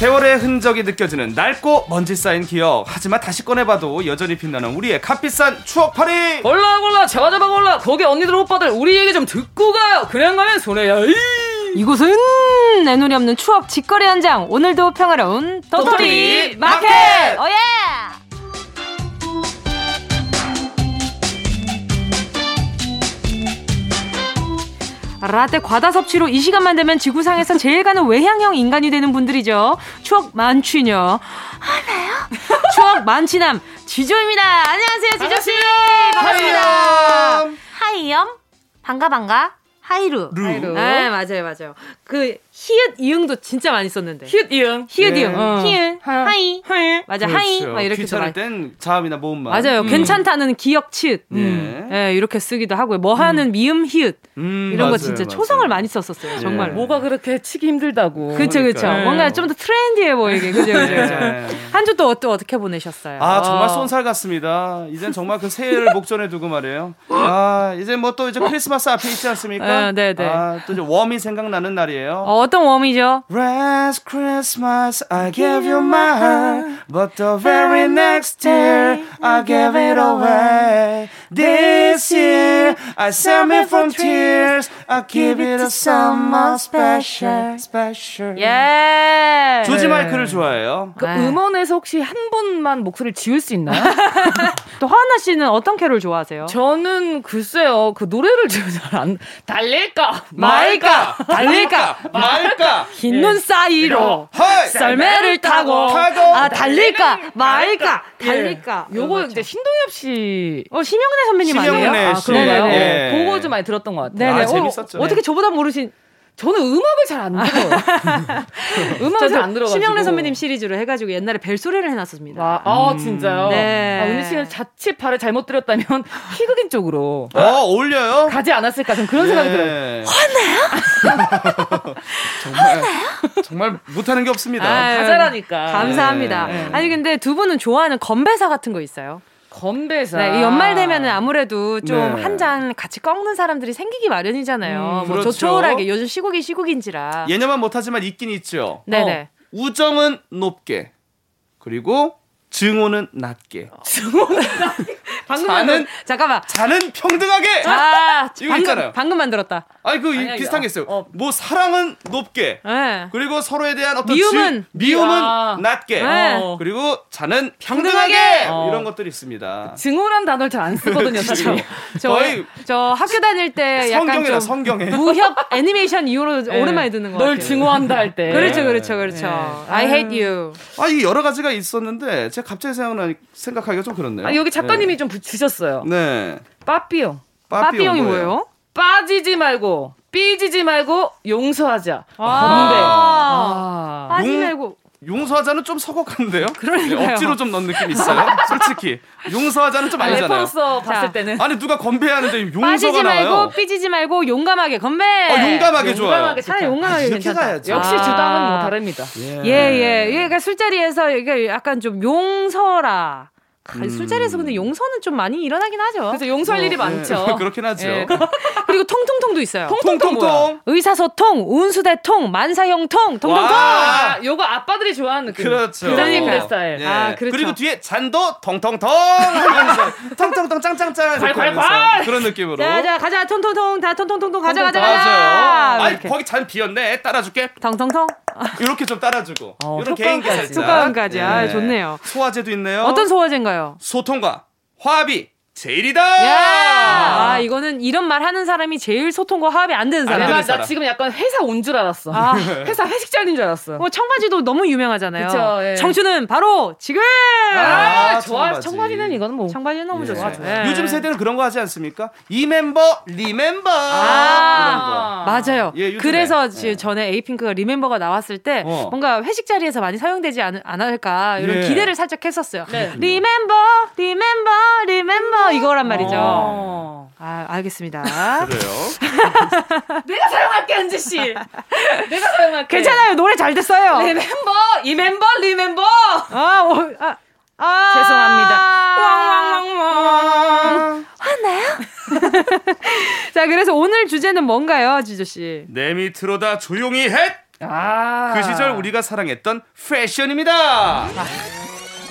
세월의 흔적이 느껴지는 낡고 먼지 쌓인 기억. 하지만 다시 꺼내봐도 여전히 빛나는 우리의 값비싼 추억 파리. 골라 골라 잡아 잡아 골라. 거기 언니들 오빠들 우리 얘기 좀 듣고 가요. 그냥 가면 손해야. 이. 이곳은 에누리 없는 추억 직거래 현장. 오늘도 평화로운 도토리, 도토리 마켓. 마켓. Oh yeah. 라떼 과다 섭취로 이 시간만 되면 지구상에서 제일 가는 외향형 인간이 되는 분들이죠. 추억 만취녀. 하나요? 추억 만취남 지조입니다. 안녕하세요, 지조 씨. 반갑습니다. 하이염. 반가, 반가. 하이루. 루. 하이루. 네, 맞아요, 맞아요. 그 히읗 이응도 진짜 많이 썼는데. 히읗 이응. 히읗 이응. 어. 히읗 hi. Hi. 맞아. 그렇죠. Hi. 막 이렇게 귀찮을 땐 자음이나 모음만. 맞아요. 음. 괜찮다는 기역 치읓. 음. 네, 이렇게 쓰기도 하고요. 뭐 하는 음. 미음 히읗. 음, 이런 맞아요, 거 진짜 맞아요. 초성을 많이 썼었어요. 정말. 네. 뭐가 그렇게 치기 힘들다고. 그렇죠, 그렇죠. 네. 뭔가 좀 더 trendy해 보이게. 그죠, 그죠, 그죠. 네. 한주 또 어떻게, 어떻게 보내셨어요? 아, 정말 쏜살 같습니다. 이젠 정말 그 새해를 목전에 두고 말이에요. 아, 이제 뭐 또 이제 크리스마스 앞에 있지 않습니까? 네, 네. 아, 또 이제 웜이 생각나는 날이에요. 어, 어떤 웜이죠? Last Christmas I gave you my heart, but the very next year I gave it away. This year I save me from tears. I give it a summer special, special. 예. 조지 마이크를 좋아해요. 그 음원에서 혹시 한 번만 목소리를 지울 수 있나요? 또 하나 씨는 어떤 캐롤 좋아하세요? 저는 글쎄요 그 노래를 잘 안 달릴까 말까 달릴까 말까 흰 눈 사이로 썰매를 타고, 타고 아 달릴까 말까 달릴까 예. 요거. 이제 신동엽 씨. 어, 심영래 선배님 심영래 아니에요? 씨. 그런가요? 예. 어, 그거 좀 많이 들었던 것 같아요. 네네. 아, 어, 재밌었죠. 어 떻게 저보다 모르신 저는 음악을 잘 안 들어요. 음악을 잘 안 들어가지고. 심영래 선배님 시리즈로 해가지고 옛날에 벨소리를 해놨었습니다. 와, 아, 진짜요? 네. 아, 은희 씨는 자칫 발을 잘못 들였다면 희극인 쪽으로 어, 어울려요? 가지 않았을까 좀 그런 생각이 들어요. 예. 정말 정말 못하는 게 없습니다. 아유, 가자라니까. 감사합니다. 네. 아니 근데 두 분은 좋아하는 건배사 같은 거 있어요? 건배사. 네, 이 연말 되면은 아무래도 좀 네. 한잔 같이 꺾는 사람들이 생기기 마련이잖아요. 음, 뭐 그렇죠. 조촐하게 요즘 시국이 시국인지라. 예년만 못하지만 있긴 있죠. 네네. 우정은 높게 그리고 증오는 낮게 방금 자는- 잠깐만. 자는 평등하게. 아, 이거 방금 있잖아요. 방금 만들었다. 아니 그 아니, 비슷한 게 있어요. 어. 뭐 사랑은 높게 네. 그리고 서로에 대한 어떤 미움은- 지- 미움은 아. 낮게 네. 어. 그리고 자는 평등하게! 평등하게 어. 이런 것들이 있습니다. 증오란 단어를 잘 안 쓰거든요, 사실. 저, 거의 저 학교 다닐 때 약간 성경이다 좀 성경에. 무협 애니메이션 이후로 네. 오랜만에 듣는 거 같아요. 널 증오한다 할 때. 그렇죠, 그렇죠, 그렇죠. 네. I hate you. 아 이게 여러 가지가 있었는데 제가 갑자기 생각나 생각하기가 좀 그렇네요. 아, 여기 작가님이 좀 붙이셨어요. 네. 빠삐용. 빠삐용이 뭐예요? 빠지지 말고, 삐지지 말고, 용서하자. 건배. 아, 아. 빠지 용- 말고. 용서하자는 좀 서걱한데요? 그러니까요. 네, 억지로 좀 넣은 느낌 있어요. 솔직히 용서하자는 좀 아니, 아니잖아요. 래퍼로서 봤을 자. 때는. 아니 누가 건배하는데 용서가 빠지지 나와요. 말고 삐지지 말고 용감하게 건배. 어, 용감하게 좋아요. 용감하게 차라리 좋다. 용감하게 이렇게 괜찮다. 가야지. 역시 아. 주당은 뭐 다릅니다. 예, 예. 이게 그러니까 술자리에서 이게 약간 좀 용서라. 아, 음. 술자리에서 근데 용서는 좀 많이 일어나긴 하죠. 그래서 용서할 일이 많죠. 네, 그렇긴 하죠. 예. 그리고 통통통도 있어요. 통통통. 의사소통, 운수대통, 만사형통, 통통통. 와. 아, 요거 아빠들이 좋아하는 느낌. 그렇죠. 부장님 그러니까요. 스타일. 예. 아, 그렇죠. 그리고 뒤에 잔도 텅텅텅 하면서 텅텅텅 짱짱짱 콸콸콸! 그런 느낌으로. 자, 자, 가자. 통통통, 다 통통통통 가자, 가자, 통통통. 가자. 이렇게. 거기 잔 비었네. 따라줄게. 텅텅텅. 이렇게 좀 따라주고. 어, 이런 개인기 효과음까지. 살짝. 효과음까지. 아, 예. 좋네요. 소화제도 있네요. 어떤 소화제인가요? 소통과 화합이 제일이다. 야, 아, 이거는 이런 말 하는 사람이 제일 소통과 화합이 안 되는 안 사람. 되는 나, 사람. 지금 약간 회사 온 줄 알았어. 아. 회사 회식 자리인 줄 알았어. 뭐 청바지도 너무 유명하잖아요. 그쵸, 예. 청춘은 바로 지금. 아, 아, 좋아. 청바지. 청바지는 이거는 뭐. 청바지는 너무 예. 좋죠. 예. 요즘 세대는 그런 거 하지 않습니까? 이 멤버 remember 아. 맞아요. 예. 그래서 예. 지- 전에 에이핑크가 remember가 나왔을 때 어. 뭔가 회식 자리에서 많이 사용되지 않, 않을까 이런 예. 기대를 살짝 했었어요. 네. remember, remember, remember 이거란 말이죠. 어. 아, 알겠습니다. 그래요. 내가 사용할게, 은지 씨. 내가 사용할게. 괜찮아요. 노래 잘 됐어요. remember, 이 멤버, remember. 아, 어, 아, 아. 죄송합니다. 왕왕왕왕. 자, 그래서 오늘 주제는 뭔가요, 지조 씨? 내 밑으로 다 조용히 해. 아. 그 시절 우리가 사랑했던 패션입니다.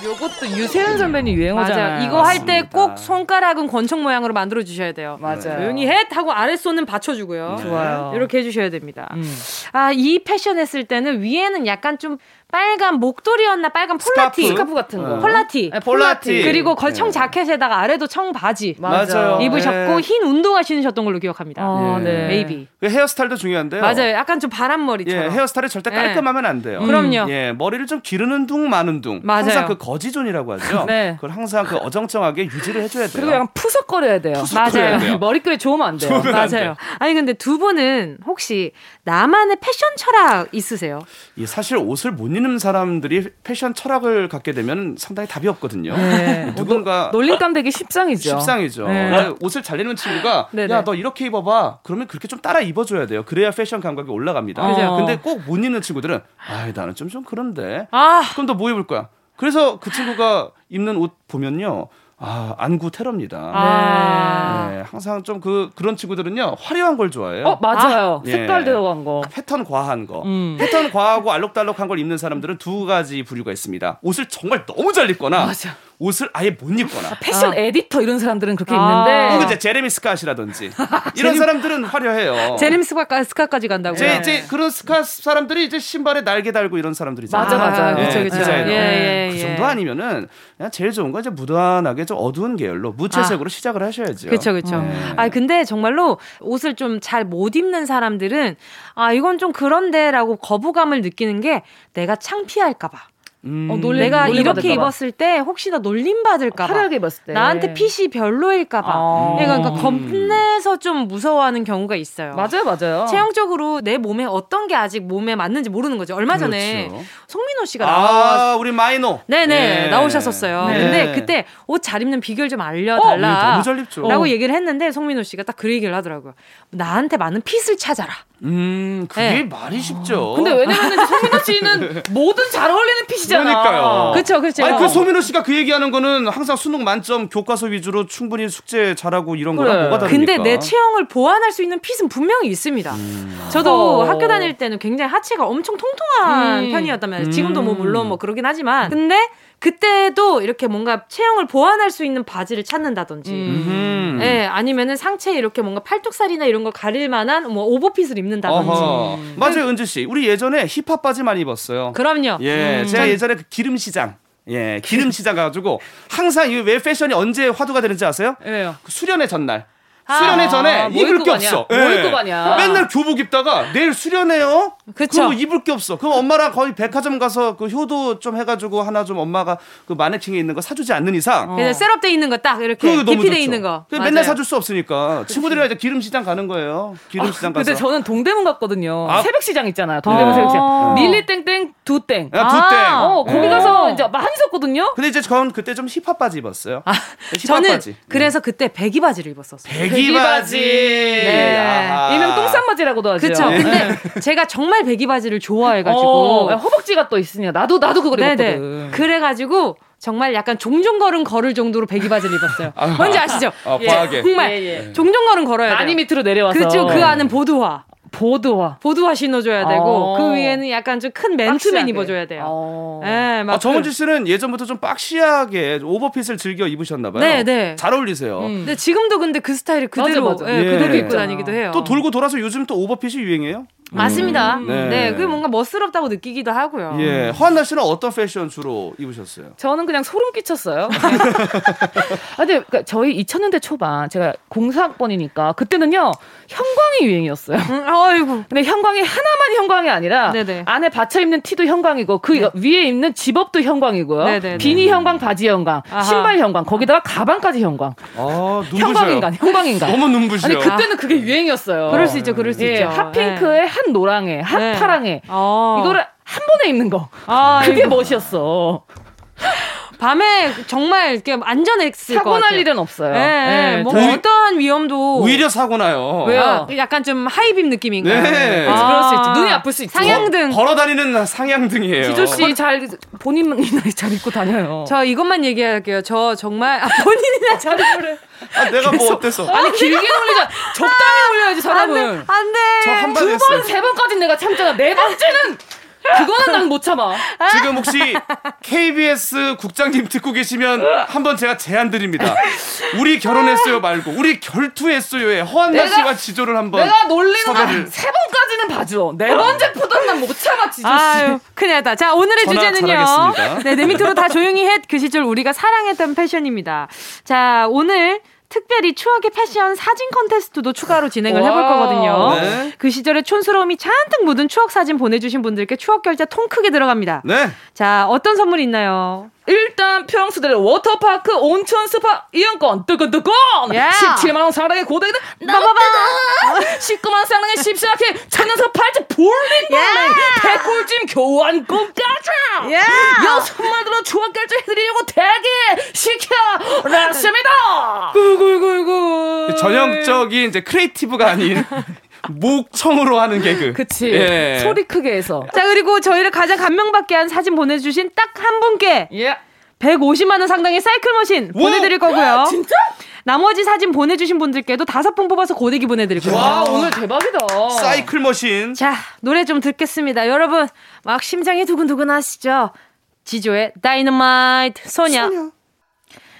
요것도 유세윤 선배님 유행어잖아요. 맞아요. 이거 할 때. 꼭 손가락은 권총 모양으로 만들어 주셔야 돼요. 맞아요. 조용히 해 하고 아랫손은 받쳐주고요. 좋아요. 이렇게 해주셔야 됩니다. 음. 아, 이 패션 했을 때는 위에는 약간 좀 빨간 목도리였나 빨간 폴라티. 스카프? 스카프 같은 거. 폴라티. 네, 폴라티. 그리고 걸청 네. 자켓에다가 아래도 청 바지 맞아요. 입으셨고 예. 흰 운동화 신으셨던 걸로 기억합니다. 어, 예. 네. maybe. 그 헤어스타일도 중요한데요. 맞아요. 약간 좀 바람머리처럼. 예, 헤어스타일이 절대 예. 깔끔하면 안 돼요. 그럼요. 예, 머리를 좀 기르는 둥 마는 둥. 맞아요. 항상 그 거지존이라고 하죠. 네. 그걸 항상 그 어정쩡하게 유지를 해줘야 돼요. 그리고 약간 푸석거려야 돼요. 맞아요. 돼요. 머리끈이 좋으면 안 돼요. 좋으면 안 맞아요. 아니 근데 두 분은 혹시 나만의 패션 철학 있으세요? 이 사실 옷을 못 입는 사람들이 패션 철학을 갖게 되면 상당히 답이 없거든요. 네. 누군가 놀림감 되기 십상이죠. 십상이죠. 네. 옷을 잘 입는 친구가 네네. 야너 이렇게 입어봐. 그러면 그렇게 좀 따라 입어줘야 돼요. 그래야 패션 감각이 올라갑니다. 그죠. 근데 꼭 못 입는 친구들은 아 나는 좀 좀 그런데. 아 그럼 너 뭐 입을 거야? 그래서 그 친구가 입는 옷 보면요. 아 안구 테러입니다. 아. 네, 항상 좀 그 그런 친구들은요 화려한 걸 좋아해요. 어, 맞아요. 예. 색깔 들어간 거. 패턴 과한 거. 음. 패턴 과하고 알록달록한 걸 입는 사람들은 두 가지 부류가 있습니다. 옷을 정말 너무 잘 입거나 맞아. 옷을 아예 못 입거나. 패션 아. 에디터 이런 사람들은 그렇게 아. 입는데. 혹은 이제 제레미 스캇이라든지 이런 사람들은 화려해요. 제림 스카 스카까지 간다고요? 제, 이제 그런 스캇 사람들이 이제 신발에 날개 달고 이런 사람들이잖아요. 맞아, 맞아. 예. 예, 예, 그 예. 정도 아니면은 그냥 제일 좋은 건 이제 무난하게 좀 어두운 계열로 무채색으로 시작을 하셔야죠. 그렇죠, 그렇죠. 네. 아 근데 정말로 옷을 좀 잘 못 입는 사람들은 아 이건 좀 그런데라고 거부감을 느끼는 게 내가 창피할까봐. 음. 어, 놀림- 내가 놀림 이렇게 받을까 봐. 입었을 때 혹시나 놀림 받을까 봐 화려하게 입었을 때. 나한테 핏이 별로일까 봐 아. 그러니까 겁내서 좀 무서워하는 경우가 있어요. 맞아요, 맞아요. 체형적으로 내 몸에 어떤 게 아직 몸에 맞는지 모르는 거죠. 얼마 전에 그렇죠. 송민호 씨가 나와 아, 우리 마이노. 네네 예. 나오셨었어요. 네. 근데 그때 옷 잘 입는 비결 좀 어, 알려 달라. 너무 잘 입죠. 라고 얘기를 했는데 송민호 씨가 딱 그 얘기를 하더라고요. 나한테 맞는 핏을 찾아라. 음, 그게 네. 말이 쉽죠. 근데 왜냐면 송민호 씨는 뭐든 잘 어울리는 핏이 잖아. 그러니까요. 그쵸, 그쵸. 아니, 그 소민호 씨가 그 얘기하는 거는 항상 수능 만점 교과서 위주로 충분히 숙제 잘하고 이런 그래. 거랑 뭐가 다릅니까? 근데 내 체형을 보완할 수 있는 핏은 분명히 있습니다. 음. 저도 어. 학교 다닐 때는 굉장히 하체가 엄청 통통한 음. 말이에요. 음. 지금도 뭐 물론 뭐 그러긴 하지만. 근데 그때도 이렇게 뭔가 체형을 보완할 수 있는 바지를 찾는다든지. 음. 예, 아니면은 상체에 이렇게 뭔가 팔뚝살이나 이런 걸 가릴 만한 뭐 오버핏을 입는다든지. 어허. 맞아요, 은주 씨. 우리 예전에 힙합 바지 많이 입었어요. 그럼요. 예, 음. 제가 전- 예전에 그 기름 시장. 예, 기름 시장 가가지고 항상 이왜 패션이 언제 화두가 되는지 아세요? 왜요? 그 수련회 전날. 아, 수련회 전에 뭐 입을 게? 없어. 예. 뭐 입고 가냐? 맨날 교복 입다가 내일 수련회요? 그쵸. 그럼 입을 게 없어. 그럼 엄마랑 거의 백화점 가서 그 효도 좀 해가지고 하나 좀 엄마가 그 마네킹에 있는 거 사주지 않는 이상. 그냥 셋업돼 있는 거 딱 이렇게 좋죠. 있는 거. 그. 맨날 사줄 수 없으니까 친구들이랑 이제 기름 시장 가는 거예요. 기름 시장 가서. 근데 저는 동대문 갔거든요. 아. 새벽 시장 있잖아요. 동대문 아. 새벽 시장. 밀리 땡땡 두 땡. 야, 두 아. 땡. 어, 거기 예. 가서 이제 많이 샀거든요. 근데 이제 전 그때 좀 힙합 바지 입었어요. 힙합 아, 저는 바지. 그래서 그때 배기 바지를 입었었어요. 배기 바지. 네. 아하. 일명 똥쌍바지라고도 하죠. 그쵸. 네. 근데 제가 정말 배기 바지를 좋아해가지고. 어, 허벅지가 또 있으니까 나도 나도 그걸 네네. 입었거든. 그래가지고 정말 약간 종종 걸음 걸을 정도로 배기 바지를 입었어요. 뭔지 아시죠? 아, 예, 과하게. 정말 예, 예. 종종 걸음 걸어야 돼요. 많이 밑으로 내려와서. 그렇죠. 그 안은 보드화. 보드와. 보드화 신어줘야 되고 어. 그 위에는 약간 좀 큰 맨투맨 박시하게. 입어줘야 돼요. 어. 예, 막 아, 정은지 그- 씨는 예전부터 좀 박시하게 오버핏을 즐겨 입으셨나 봐요. 네, 네. 잘 어울리세요. 음. 근데 지금도 근데 그 스타일을 그대로 맞아, 맞아. 예, 예. 그대로 입고 있잖아. 다니기도 해요. 또 돌고 돌아서 요즘 또 오버핏이 유행해요. 맞습니다. 네. 네, 그게 뭔가 멋스럽다고 느끼기도 하고요. 예. 허한나 씨는 어떤 패션 주로 입으셨어요? 저는 그냥 소름 끼쳤어요. 아, 근데 그러니까 저희 2000년대 초반 제가 공사학번이니까 그때는요 형광이 유행이었어요. 음, 아이고. 근데 형광이 하나만 형광이 아니라 네네. 안에 받쳐 입는 티도 형광이고 그 네. 위에 입는 집업도 형광이고요. 네네네. 비니 형광, 바지 형광, 아하. 신발 형광, 거기다가 가방까지 형광. 아. 형광인간, 형광인간. 너무 눈부셔. 아니 그때는 그게 유행이었어요. 그럴 수 있죠, 그럴 수 예, 있죠. 핫핑크에 핫 노랑에 핫 네. 파랑에 어. 이거를 한 번에 입는 거. 아, 그게 이거 멋이었어. 밤에 정말 이렇게 안전했을 것 사고 같아요. 날 일은 없어요. 예, 예, 예, 뭔가 오히- 어떠한 위험도 오히려 사고 나요. 왜요? 아, 약간 좀 하이빔 느낌인가요? 네. 그래서 그럴 수 있지. 눈이 아플 수 있지. 상향등. 걸어 다니는 상향등이에요. 지조 씨 잘 본인이나 잘 입고 다녀요. 저 이것만 얘기할게요. 저 정말 아, 본인이나 잘 그래. 아, 내가 뭐 어때서? 아니 길게 놀리자. 적당히 놀려야지 사람은. 안 돼. 저한번 두. 번, 세 번까지는 내가 참잖아. 네 번째는 그거는 난 못 참아. 지금 혹시 KBS 국장님 듣고 계시면 한번 제가 제안 드립니다. 우리 결혼했어요 말고 우리 결투했어요에 허한나 내가- 씨와 지조를 한번 내가 놀리는 섭외를. 거세 번까지는 봐줘. 네 번째 푸드는 난못 참아 지조 씨. 아유, 큰일 났다. 자, 오늘의 주제는요. 잘하겠습니다. 네, 내 밑으로 다 조용히 해. 그 시절 우리가 사랑했던 패션입니다. 자, 오늘 특별히 추억의 패션 사진 컨테스트도 추가로 진행을 해볼. 거거든요. 네. 그 시절의 촌스러움이 잔뜩 묻은 추억 사진 보내주신 분들께 추억 결제 통 크게 들어갑니다. 네. 자, 어떤 선물이 있나요? 일단 평수들 워터파크 온천 스파 이용권. 뜨끈뜨끈 야. 17만 원 상당의 고데기는 나봐봐 19만 원 상당의 십사케 천연석 팔찌 볼링볼링 백골찜 교환권까지! 야. 여섯만 들어 추억 결제 해드리려고 대기 시켜놨습니다! 굴굴굴굴. 전형적인 이제 크리에이티브가 아닌 목청으로 하는 개그. 그치 예. 소리 크게 해서 자, 그리고 저희를 가장 감명받게 한 사진 보내주신 딱 한 분께 예 150만원 상당의 사이클 머신 우와. 보내드릴 거고요. 진짜? 나머지 사진 보내주신 분들께도 다섯 분 뽑아서 고데기 보내드릴 거예요. 와 오늘 대박이다 사이클 머신. 자, 노래 좀 듣겠습니다. 여러분, 막 심장이 두근두근 하시죠? 지조의 다이너마이트 소녀.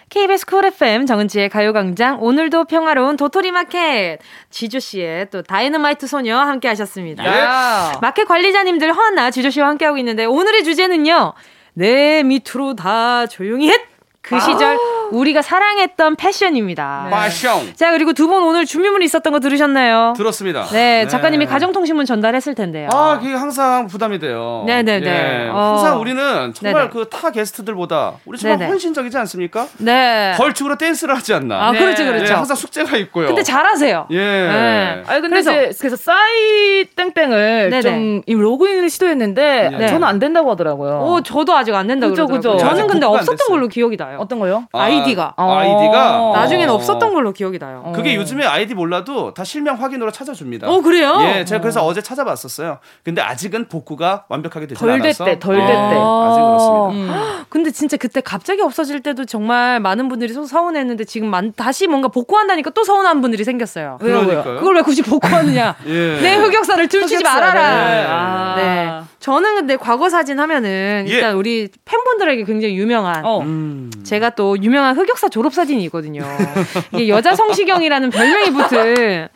KBS Cool FM 정은지의 가요광장 오늘도 평화로운 도토리 마켓 지조 씨의 또 다이너마이트 소녀 함께 하셨습니다. 야. 마켓 관리자님들 허한나 지조 씨와 함께 하고 있는데 오늘의 주제는요. 내 밑으로 다 조용히 해. 그 시절 우 리가 사랑했던 패션입니다. 파숑 자, 그리고 두 분 오늘 준비물이 있었던 거 들으셨나요? 들었습니다. 네, 작가님이 가정통신문 전달했을 텐데요. 아, 그게 항상 부담이 돼요. 네네네. 예, 어. 항상 우리는 정말. 그 타 게스트들보다 우리 정말 네네. 헌신적이지 않습니까? 네. 벌칙으로 댄스를 하지 않나. 아, 그렇죠, 그렇죠. 예, 항상 숙제가 있고요. 근데 잘하세요. 예. 네. 아니 근데 그래서- 그래서, 그래서 싸이 땡땡을 네네. 좀이 로그인을 시도했는데 네. 저는 안 된다고 하더라고요. 오, 저도 아직 안 된다 그죠. 그죠. 저는 근데 없었던. 걸로 기억이 나요. 어떤 거요? 아, 아이디가. 아이디가 어. 나중엔 어. 없었던 걸로 기억이 나요. 그게 어. 요즘에 아이디 몰라도 다 실명 확인으로 찾아줍니다. 어, 그래요? 예, 제가 그래서 어제 찾아봤었어요. 근데 아직은 복구가 완벽하게 되지 덜 않아서 됐대, 덜 예, 됐대. 아직 그렇습니다. 음. 근데 진짜 그때 갑자기 없어질 때도 정말 많은 분들이 서- 서운했는데 지금 만- 다시 뭔가 복구한다니까 또 서운한 분들이 생겼어요. 그러니까요. 그걸 왜 굳이 복구하느냐? 예. 내 흑역사를 들추지 흑역사, 말아라. 네. 아. 네. 저는 근데 과거 사진 하면은 예. 일단 우리 팬분들에게 굉장히 유명한 어. 음. 제가 또 유명한 흑역사 졸업 사진이 있거든요. 이게 여자 성시경이라는 별명이 붙은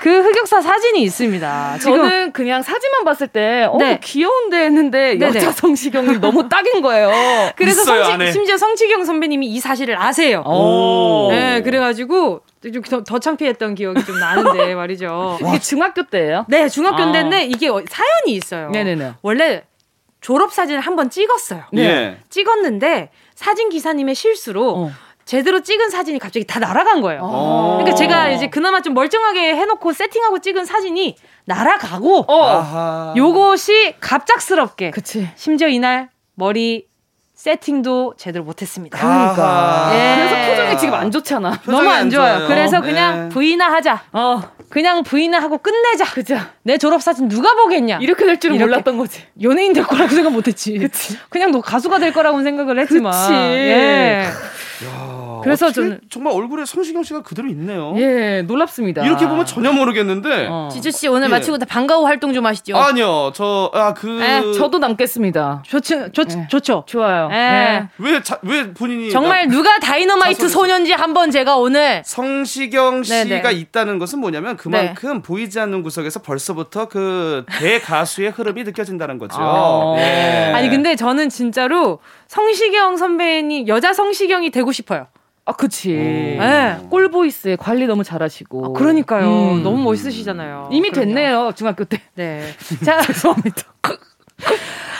그 흑역사 사진이 있습니다. 지금 저는 그냥 사진만 봤을 때, 어, 네. 귀여운데 했는데, 네네. 여자 성시경이 너무 딱인 거예요. 그래서 있어요, 성시. 심지어 성시경 선배님이 이 사실을 아세요. 오. 네, 그래가지고 좀 더, 더 창피했던 기억이 좀 나는데 말이죠. 이게 중학교 때예요? 네, 중학교인데 아. 이게 어- 사연이 있어요. 네네네. 원래 졸업 사진을 한번 찍었어요. 예. 찍었는데 사진 기사님의 실수로 어. 제대로 찍은 사진이 갑자기 다 날아간 거예요. 어. 그러니까 제가 이제 그나마 좀 멀쩡하게 해놓고 세팅하고 찍은 사진이 날아가고 어. 요것이 갑작스럽게 그치. 심지어 이날 머리 세팅도 제대로 못했습니다. 그러니까. 예. 그래서 표정이 지금 안 좋잖아. 너무 안안 좋아요. 좋아요. 그래서 네. 그냥 V나 하자. 어. 그냥 V나 하고 끝내자. 그죠. 내 졸업 사진 누가 보겠냐? 이렇게 될 줄은 이렇게. 몰랐던 거지. 연예인 될 거라고 생각 못 했지. 그치. 그냥 너 가수가 될 거라고 생각을 했지만. 그치. 예. 야, 그래서 저는- 정말 얼굴에 성시경 씨가 그대로 있네요. 예, 놀랍습니다. 이렇게 보면 전혀 모르겠는데. 어. 지주 씨 오늘 예. 마치고 다 방과후 활동 좀 하시죠. 아니요, 저, 아, 그. 에, 저도 남겠습니다. 좋죠, 좋, 예. 좋죠. 좋아요. 예. 예. 왜, 자, 왜 본인이. 정말 누가 다이너마이트 소년지 한번 제가 오늘 성시경 씨가 네네. 네. 있다는 것은 뭐냐면 그만큼 보이지 않는 구석에서 벌써부터 그 대가수의 흐름이 느껴진다는 거죠. 어. 예. 아니 근데 저는 진짜로 성시경 선배님 여자 성시경이 되고 싶어요. 아, 그치. 예. 꼴 보이스에 관리 너무 잘하시고. 아, 그러니까요. 음. 너무 멋있으시잖아요. 이미 그럼요. 됐네요, 중학교 때. 네. 자, 죄송합니다.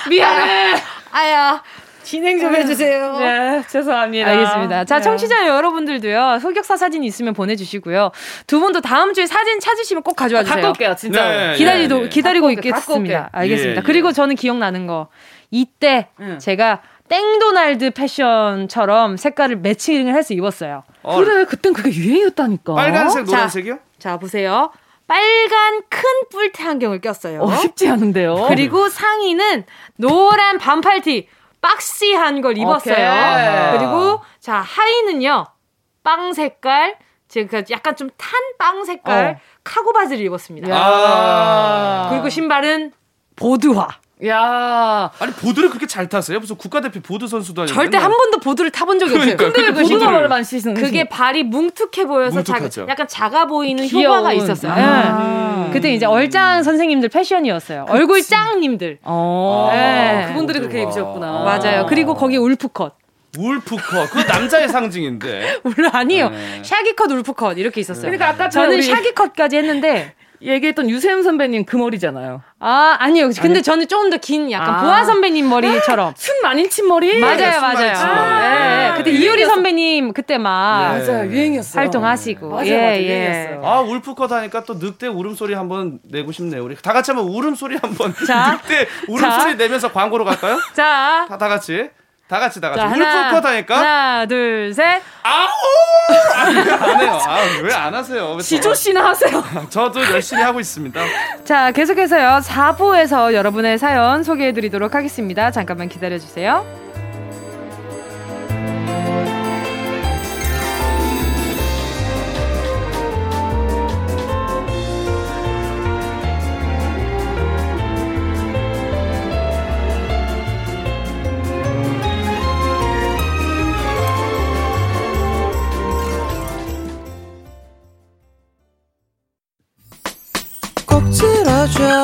미안해. 아야. 진행 좀 해주세요. 네, 죄송합니다. 알겠습니다. 자, 네. 청취자 여러분들도요, 흑역사 사진 있으면 보내주시고요. 두 분도 다음 주에 사진 찾으시면 꼭 가져와 주세요. 갖고 올게요, 진짜. 네. 기다리도, 예, 예. 기다리고 있겠습니다. 알겠습니다. 예, 예. 그리고 저는 기억나는 거. 이때 응. 제가 땡도날드 패션처럼 색깔을 매칭을 해서 입었어요. 어, 그래, 그땐 그게 유행이었다니까. 빨간색, 자. 노란색이요? 자, 보세요. 빨간 큰 뿔테 안경을 꼈어요. 어, 쉽지 않은데요. 그리고 상의는 노란 반팔티 boxy한 걸 입었어요. 오케이. 그리고 자 하의는요 빵 색깔 제가 약간 좀 탄 빵 색깔 어. 카고 바지를 입었습니다. 아. 그리고 신발은 보드화. 야. 아니, 보드를 그렇게 잘 타세요? 무슨 국가대표 보드 선수도 아니고. 절대 한 번도 보드를 타본 적이 없어요. 그러니까요. 근데 보드가 보드를- 말만 씻는. 그게 발이 뭉툭해 보여서 자, 뭉툭하죠. 약간 작아 보이는 귀여운. 효과가 있었어요. 아. 예. 그때 이제 얼짱 선생님들 패션이었어요. 얼굴 짱님들. 어. 네. 그분들이 그렇게 와. 입으셨구나. 맞아요. 그리고 거기 울프컷. 울프컷. 그 남자의 상징인데. 물론 아니에요. 네. 샤기컷, 울프컷 이렇게 있었어요. 그러니까 아까 저는 우리 샤기컷까지 했는데 얘기했던 유세윤 선배님 그 머리잖아요. 아 아니요. 근데 저는 조금 더 긴 약간 아. 보아 선배님 머리처럼. 순 많이 친 머리. 맞아요, 순 맞아요. 친 머리. 네. 그때 이효리 선배님 그때 막 네. 맞아요, 유행이었어요. 활동하시고. 맞아요, 예, 맞아요, 예. 유행이었어요. 아, 울프컷 하니까 또 늑대 울음소리 한번 내고 싶네요. 우리 다 같이 한번 울음소리 한번. 자. 늑대 울음소리 자. 내면서 광고로 갈까요? 자. 다, 다 같이. 다 같이, 다 같이. 자, 울프컷 하니까. 하나, 둘, 셋. 아우! 아, 왜안 해요? 아, 왜 안 하세요? 왜 지조 씨나 하세요. 저, 도 열심히 하고 있습니다. 자, 계속해서요. 4부에서 여러분의 사연 소개해 드리도록 하겠습니다. 잠깐만 기다려 주세요.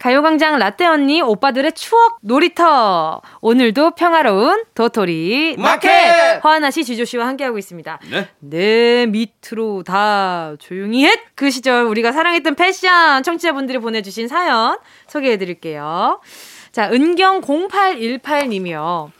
가요광장 라떼 언니 오빠들의 추억 놀이터. 오늘도 평화로운 도토리 마켓 허한나 씨, 지조 씨와 함께하고 있습니다. 네. 내 밑으로 다 조용히 해! 그 시절 우리가 사랑했던 패션 청취자분들이 보내주신 사연 소개해드릴게요. 자, 은경0818님이요.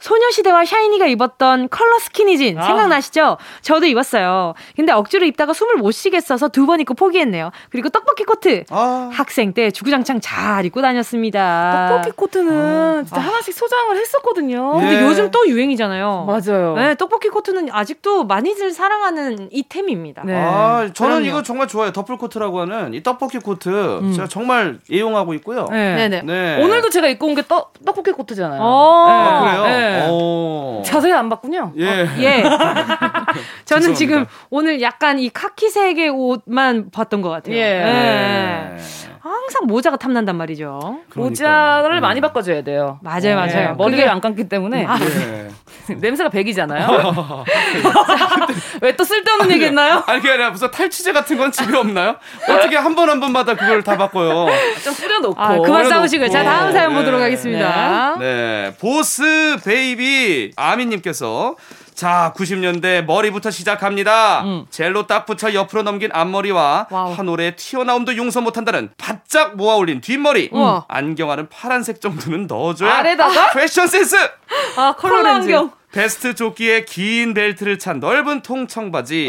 소녀시대와 샤이니가 입었던 컬러 스키니진 아. 생각나시죠? 저도 입었어요. 근데 억지로 입다가 숨을 못 쉬겠어서 두 번 입고 포기했네요. 그리고 떡볶이 코트 아, 학생 때 주구장창 잘 입고 다녔습니다. 떡볶이 코트는 진짜 하나씩 소장을 했었거든요. 근데 예. 요즘 또 유행이잖아요. 맞아요. 네, 떡볶이 코트는 아직도 많이들 사랑하는 잇템입니다. 네. 아, 저는 그럼요. 이거 정말 좋아요. 더플 코트라고 하는 이 떡볶이 코트 제가 정말 애용하고 있고요. 네. 네네. 네. 오늘도 제가 입고 온 게 떡, 떡볶이 코트잖아요. 어. 아, 그래요? 네. 오. 자세히 안 봤군요. 예. 예. 저는. 지금 오늘 약간 이 카키색의 옷만 봤던 것 같아요. 예. 네. 항상 모자가 탐난단 말이죠. 그러니까. 모자를 네. 많이 바꿔줘야 돼요. 맞아요, 맞아요. 네, 머리를 그게- 안 감기 때문에 네. 냄새가 백이잖아요. 왜 또 쓸데없는 얘기 했나요? 아니 그게 아니라 무슨 탈취제 같은 건 집에 없나요? 어떻게 한 번 한 번마다 그걸 다 바꿔요? 좀 뿌려놓고. 아, 그만. 싸우시고요. 자, 다음 사연 네. 보도록 하겠습니다. 네, 보스 베이비 아미님께서 자 90년대 머리부터 시작합니다. 젤로 딱 붙여 옆으로 넘긴 앞머리와 wow. 한 올에 튀어나옴도 용서 못한다는 바짝 모아 올린 뒷머리, 우와. 안경알은 파란색 정도는 넣어줘야 알에다가? 패션 센스. 아, 컬러. 안경. 베스트 조끼에 긴 벨트를 찬 넓은 통청바지.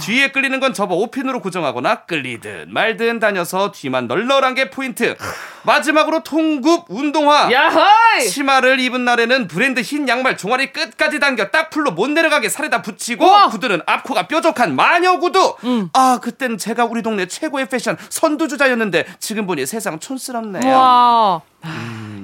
뒤에 끌리는 건 접어 오핀으로 고정하거나 끌리든 말든 다녀서 뒤만 널널한 게 포인트. 마지막으로 통굽 운동화. 야하이! 치마를 입은 날에는 브랜드 흰 양말 종아리 끝까지 당겨 딱 풀로 못 내려가게 살에다 붙이고 구두는 앞코가 뾰족한 마녀 구두. 아 그땐 제가 우리 동네 최고의 패션 선두주자였는데 지금 보니 세상 촌스럽네요. 와,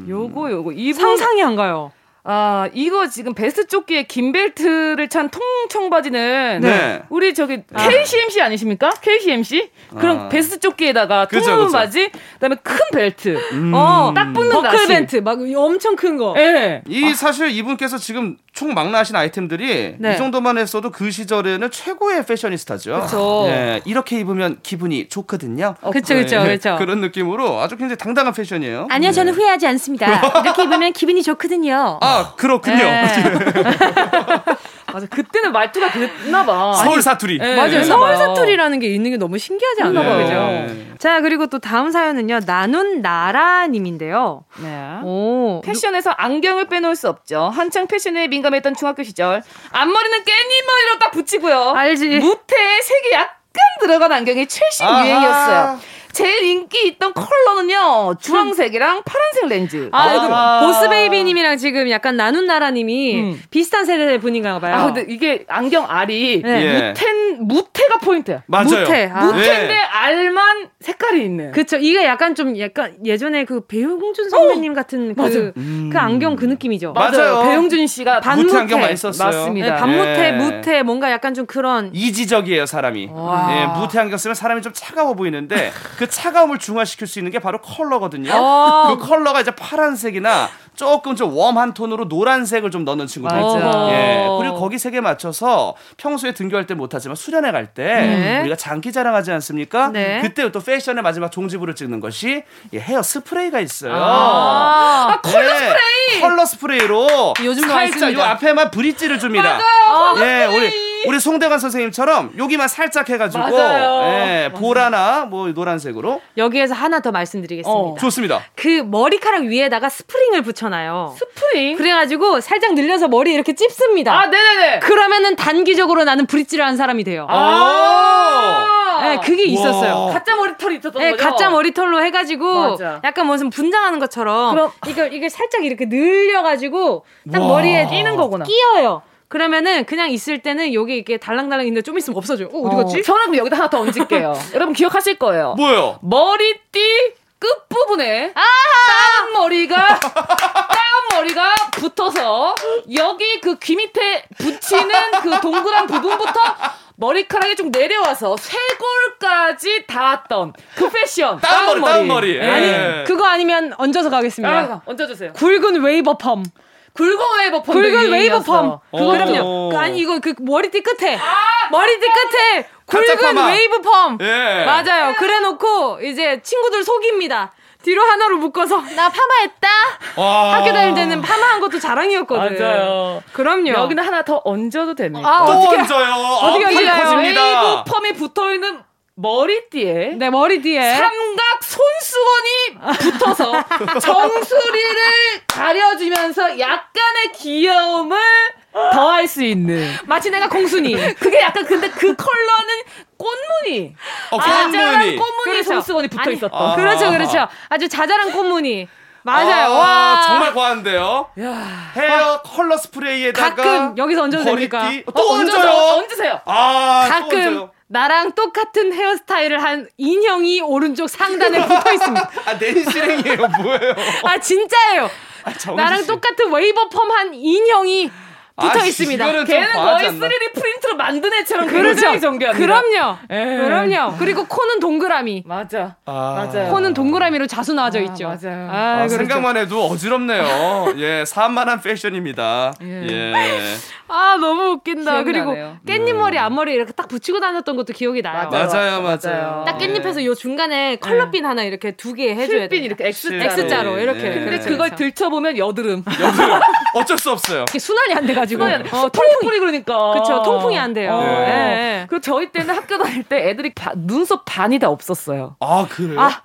요거 요거. 이분 상상이 안 가요. 아 이거 지금 베스트 조끼에 긴 벨트를 찬 통청 바지는 네. 우리 저기 KCMC 아니십니까? KCMC 그럼 아. 베스트 조끼에다가 그죠, 통은 그죠. 바지 그다음에 큰 벨트 어, 딱 붙는 버클 나시. 벤트 막 엄청 큰 거. 예. 이 사실 이분께서 지금 총 망라하신 아이템들이 네. 이 정도만 했어도 그 시절에는 최고의 패셔니스타죠. 그쵸. 예, 이렇게 입으면 기분이 좋거든요. 그쵸, 예, 그쵸. 그런 느낌으로 아주 굉장히 당당한 패션이에요. 아니요, 저는 네. 후회하지 않습니다. 이렇게 입으면 기분이 좋거든요. 아 그렇군요. 네. 맞아 그때는 말투가 그랬나봐. 서울 사투리. 예, 맞아요. 서울. 사투리라는 게 있는 게 너무 신기하지 않나 그런가 봐요. 봐요. 그죠? 자, 그리고 또 다음 사연은요. 나눈 나라님인데요. 네. 오. 패션에서 안경을 빼놓을 수 없죠. 한창 패션에 민감했던 중학교 시절 앞머리는 깻잎 머리로 딱 붙이고요. 알지. 무태에 색이 약간 들어간 안경이 최신 아하. 유행이었어요. 제일 인기 있던 컬러는요 주황색이랑 파란색 렌즈. 아, 이거 아. 보스베이비님이랑 지금 약간 나눈 나라님이 음. 비슷한 세대 분인가 봐요. 아 근데 이게 안경 알이 네. 예. 무텐 무태가 포인트야. 맞아요. 무태. 아. 무태인데 네. 알만 색깔이 있는. 그쵸. 이게 약간 좀 약간 예전에 그 배우홍준 선배님 같은 그, 맞아. 그 안경 그 느낌이죠. 맞아요. 배용준 씨가 반- 무태 반무태. 안경 많이 썼어요. 맞습니다. 네, 반무태, 예. 무태, 뭔가 약간 좀 그런. 이지적이에요 사람이. 예, 무태 안경 쓰면 사람이 좀 차가워 보이는데 그 차가움을 중화시킬 수 있는 게 바로 컬러거든요. 어. 그 컬러가 이제 파란색이나 조금 좀 warm한 톤으로 노란색을 좀 넣는 친구들. 있죠. 예. 어. 그리고 거기 색에 맞춰서 평소에 등교할 때 못하지만 수련회 갈때 네. 우리가 장기 자랑하지 않습니까? 네. 그때 또 패션의 마지막 종지부를 찍는 것이 이 헤어 스프레이가 있어요. 아, 컬러 스프레이. 컬러 스프레이로 많이 살짝 요. 앞에만 브릿지를 줍니다. 예, 우리 우리 송대관 선생님처럼 여기만 살짝 해가지고 맞아요. 예, 보라나 뭐 노란색으로 여기에서 하나 더 말씀드리겠습니다. 어. 좋습니다. 그 머리카락 위에다가 스프링을 붙여 놔요. 스프링. 그래가지고 살짝 늘려서 머리 이렇게 찝습니다. 아 네네네. 그러면은 단기적으로 나는 브릿지를 한 사람이 돼요. 아. 네, 그게 있었어요. 가짜 머리털이 있었던 네, 거죠. 가짜 머리털로 해가지고 맞아. 약간 무슨 분장하는 것처럼 그럼- 이걸 이걸 살짝 이렇게 늘려가지고 딱 와. 머리에 끼는 거구나. 끼어요. 그러면은 그냥 있을 때는 여기 이렇게 달랑달랑 있는데 좀 있으면 없어져요. 어, 어디 갔지? 저는 그럼 여기다 하나 더 얹을게요. 여러분 기억하실 거예요. 뭐요? 머리띠 끝부분에 땀 머리가 땀 머리가 붙어서 여기 그 귀 밑에 붙이는 그 동그란 부분부터 머리카락이 좀 내려와서 쇄골까지 닿았던 그 패션 땀머리, 땀머리. 예. 아니 그거 아니면 얹어서 가겠습니다. 아, 얹어주세요. 굵은 웨이버 펌. 굵은 웨이브 펌. 굵은 웨이브 펌. 오. 그럼요. 그, 아니 이거 그 머리띠 끝에 머리띠 끝에 가짜 굵은 파마. 웨이브 펌. 예. 맞아요. 그래놓고 이제 친구들 속입니다. 뒤로 하나로 묶어서 나 파마했다. 와. 학교 다닐 때는 파마한 것도 자랑이었거든. 맞아요. 그럼요. 여기는 하나 더 얹어도 됩니다. 아, 또 어떻게 얹어요. 어떻게 아, 얹어요? 웨이브 펌이 붙어 있는 머리띠에 네 머리 뒤에 삼각 손수건이 붙어서 정수리를 가려주면서 약간의 귀여움을 더할 수 있는. 마치 내가 공순이. 그게 약간 근데 그 컬러는 꽃무늬. 어, 자잘한 꽃무늬. 꽃무늬 그렇죠. 손수건이 붙어 있었던. 아. 그렇죠, 그렇죠. 아주 자잘한 꽃무늬. 맞아요. 아, 와. 정말 과한데요. 헤어 컬러 스프레이에다가 가끔 여기서 얹어도 머리띠. 됩니까? 또 어, 얹어요. 얹으세요. 아, 또 가끔 얹어요. 나랑 똑같은 헤어스타일을 한 인형이 오른쪽 상단에 붙어 있습니다. 아, 낸시랭이에요, 뭐예요? 아 진짜예요. 정신 나랑 씨. 똑같은 웨이브 펌 한 인형이 붙어 아, 있습니다. 걔는 거의 않나? 3D 프린트로 만든 애처럼 그렇죠. 정교합니다. 그럼요. 예. 그럼요. 그리고 코는 동그라미. 맞아. 아. 맞아요. 코는 동그라미로 자수 나와져 아, 있죠. 맞아요. 아, 아, 그렇죠. 생각만 해도 어지럽네요. 예, 산만한 패션입니다. 예. 아 너무 웃긴다. 그리고 나네요. 깻잎 머리 앞머리 이렇게 딱 붙이고 다녔던 것도 기억이 나요. 맞아요, 맞아요. 맞아요. 딱 깻잎에서 요 중간에 컬러핀 하나 이렇게 두 개 해줘야 돼. 핀 이렇게 X자로. X자로 이렇게. 네. 근데 그렇죠, 그걸 그렇죠. 들춰보면 여드름. 여드름 어쩔 수 없어요. 이렇게 순환이 안 돼가지고. 돼. 어, 통풍이 그러니까. 그쵸, 통풍이 안 돼요. 어. 예, 예. 그 저희 때는 학교 다닐 때 애들이 바- 눈썹 반이 다 없었어요. 아, 그래요? 아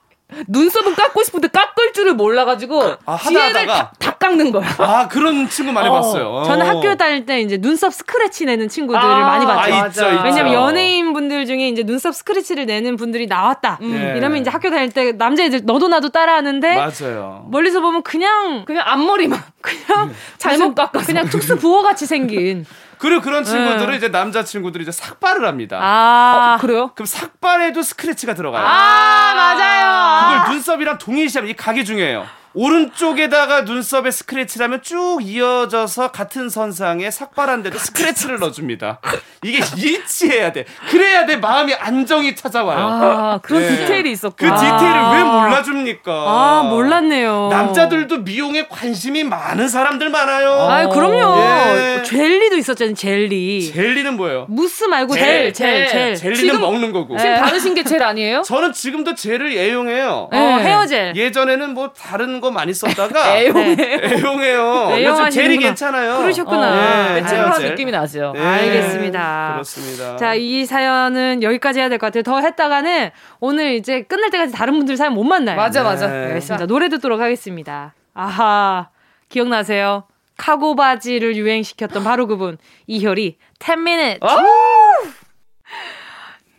눈썹은 깎고 싶은데 깎을 줄을 몰라가지고 아, 하다 뒤에를 하다가? 다, 다 깎는 거야. 아, 그런 친구 많이 어. 봤어요. 저는 어. 학교 다닐 때 이제 눈썹 스크래치 내는 친구들을 아, 많이 봤죠. 아, 있죠, 있죠. 왜냐면 연예인 분들 중에 이제 눈썹 스크래치를 내는 분들이 나왔다. 예. 이러면 이제 학교 다닐 때 남자애들 너도 나도 따라하는데 맞아요. 멀리서 보면 그냥 그냥 앞머리만 그냥 잘못 깎아서. 그냥 특수 부호 같이 생긴. 그리고 그런 친구들은 네. 이제 남자 친구들이 이제 삭발을 합니다. 아, 그래요? 그럼 삭발에도 스크래치가 들어가요. 아, 맞아요. 그걸 눈썹이랑 동일시하면 이 각이 중요해요. 오른쪽에다가 눈썹에 스크래치를 하면 쭉 이어져서 같은 선상에 삭발한데도 스크래치를 넣어줍니다. 이게 일치해야 돼. 그래야 내 마음이 안정이 찾아와요. 아 그런 예. 디테일이 그 있었구나. 디테일을 왜 몰라줍니까? 아, 몰랐네요. 남자들도 미용에 관심이 많은 사람들 많아요. 아, 그럼요. 예. 젤리도 있었잖아요, 젤리. 젤리는 뭐예요? 무스 말고 젤, 젤, 젤, 젤. 젤. 지금- 먹는 거고. 지금 바르신 게 젤 아니에요? 저는 지금도 젤을 애용해요. 어, 헤어젤. 예전에는 뭐 다른 거 많이 썼다가 애용해. 애용해요. 요즘 애용하시는구나. 젤이 괜찮아요. 그러셨구나. 예, natural한 헤어젤. 느낌이 나죠. 네. 알겠습니다. 그렇습니다. 자, 이 사연은 여기까지 해야 될 것 같아요. 더 했다가는 오늘 이제 끝날 때까지 다른 분들 사연 못 만나요. 맞아 맞아. 네. 알겠습니다. 노래 듣도록 하겠습니다. 아하. 기억나세요? 카고 바지를 유행시켰던 바로 그분. 이효리 10 minutes.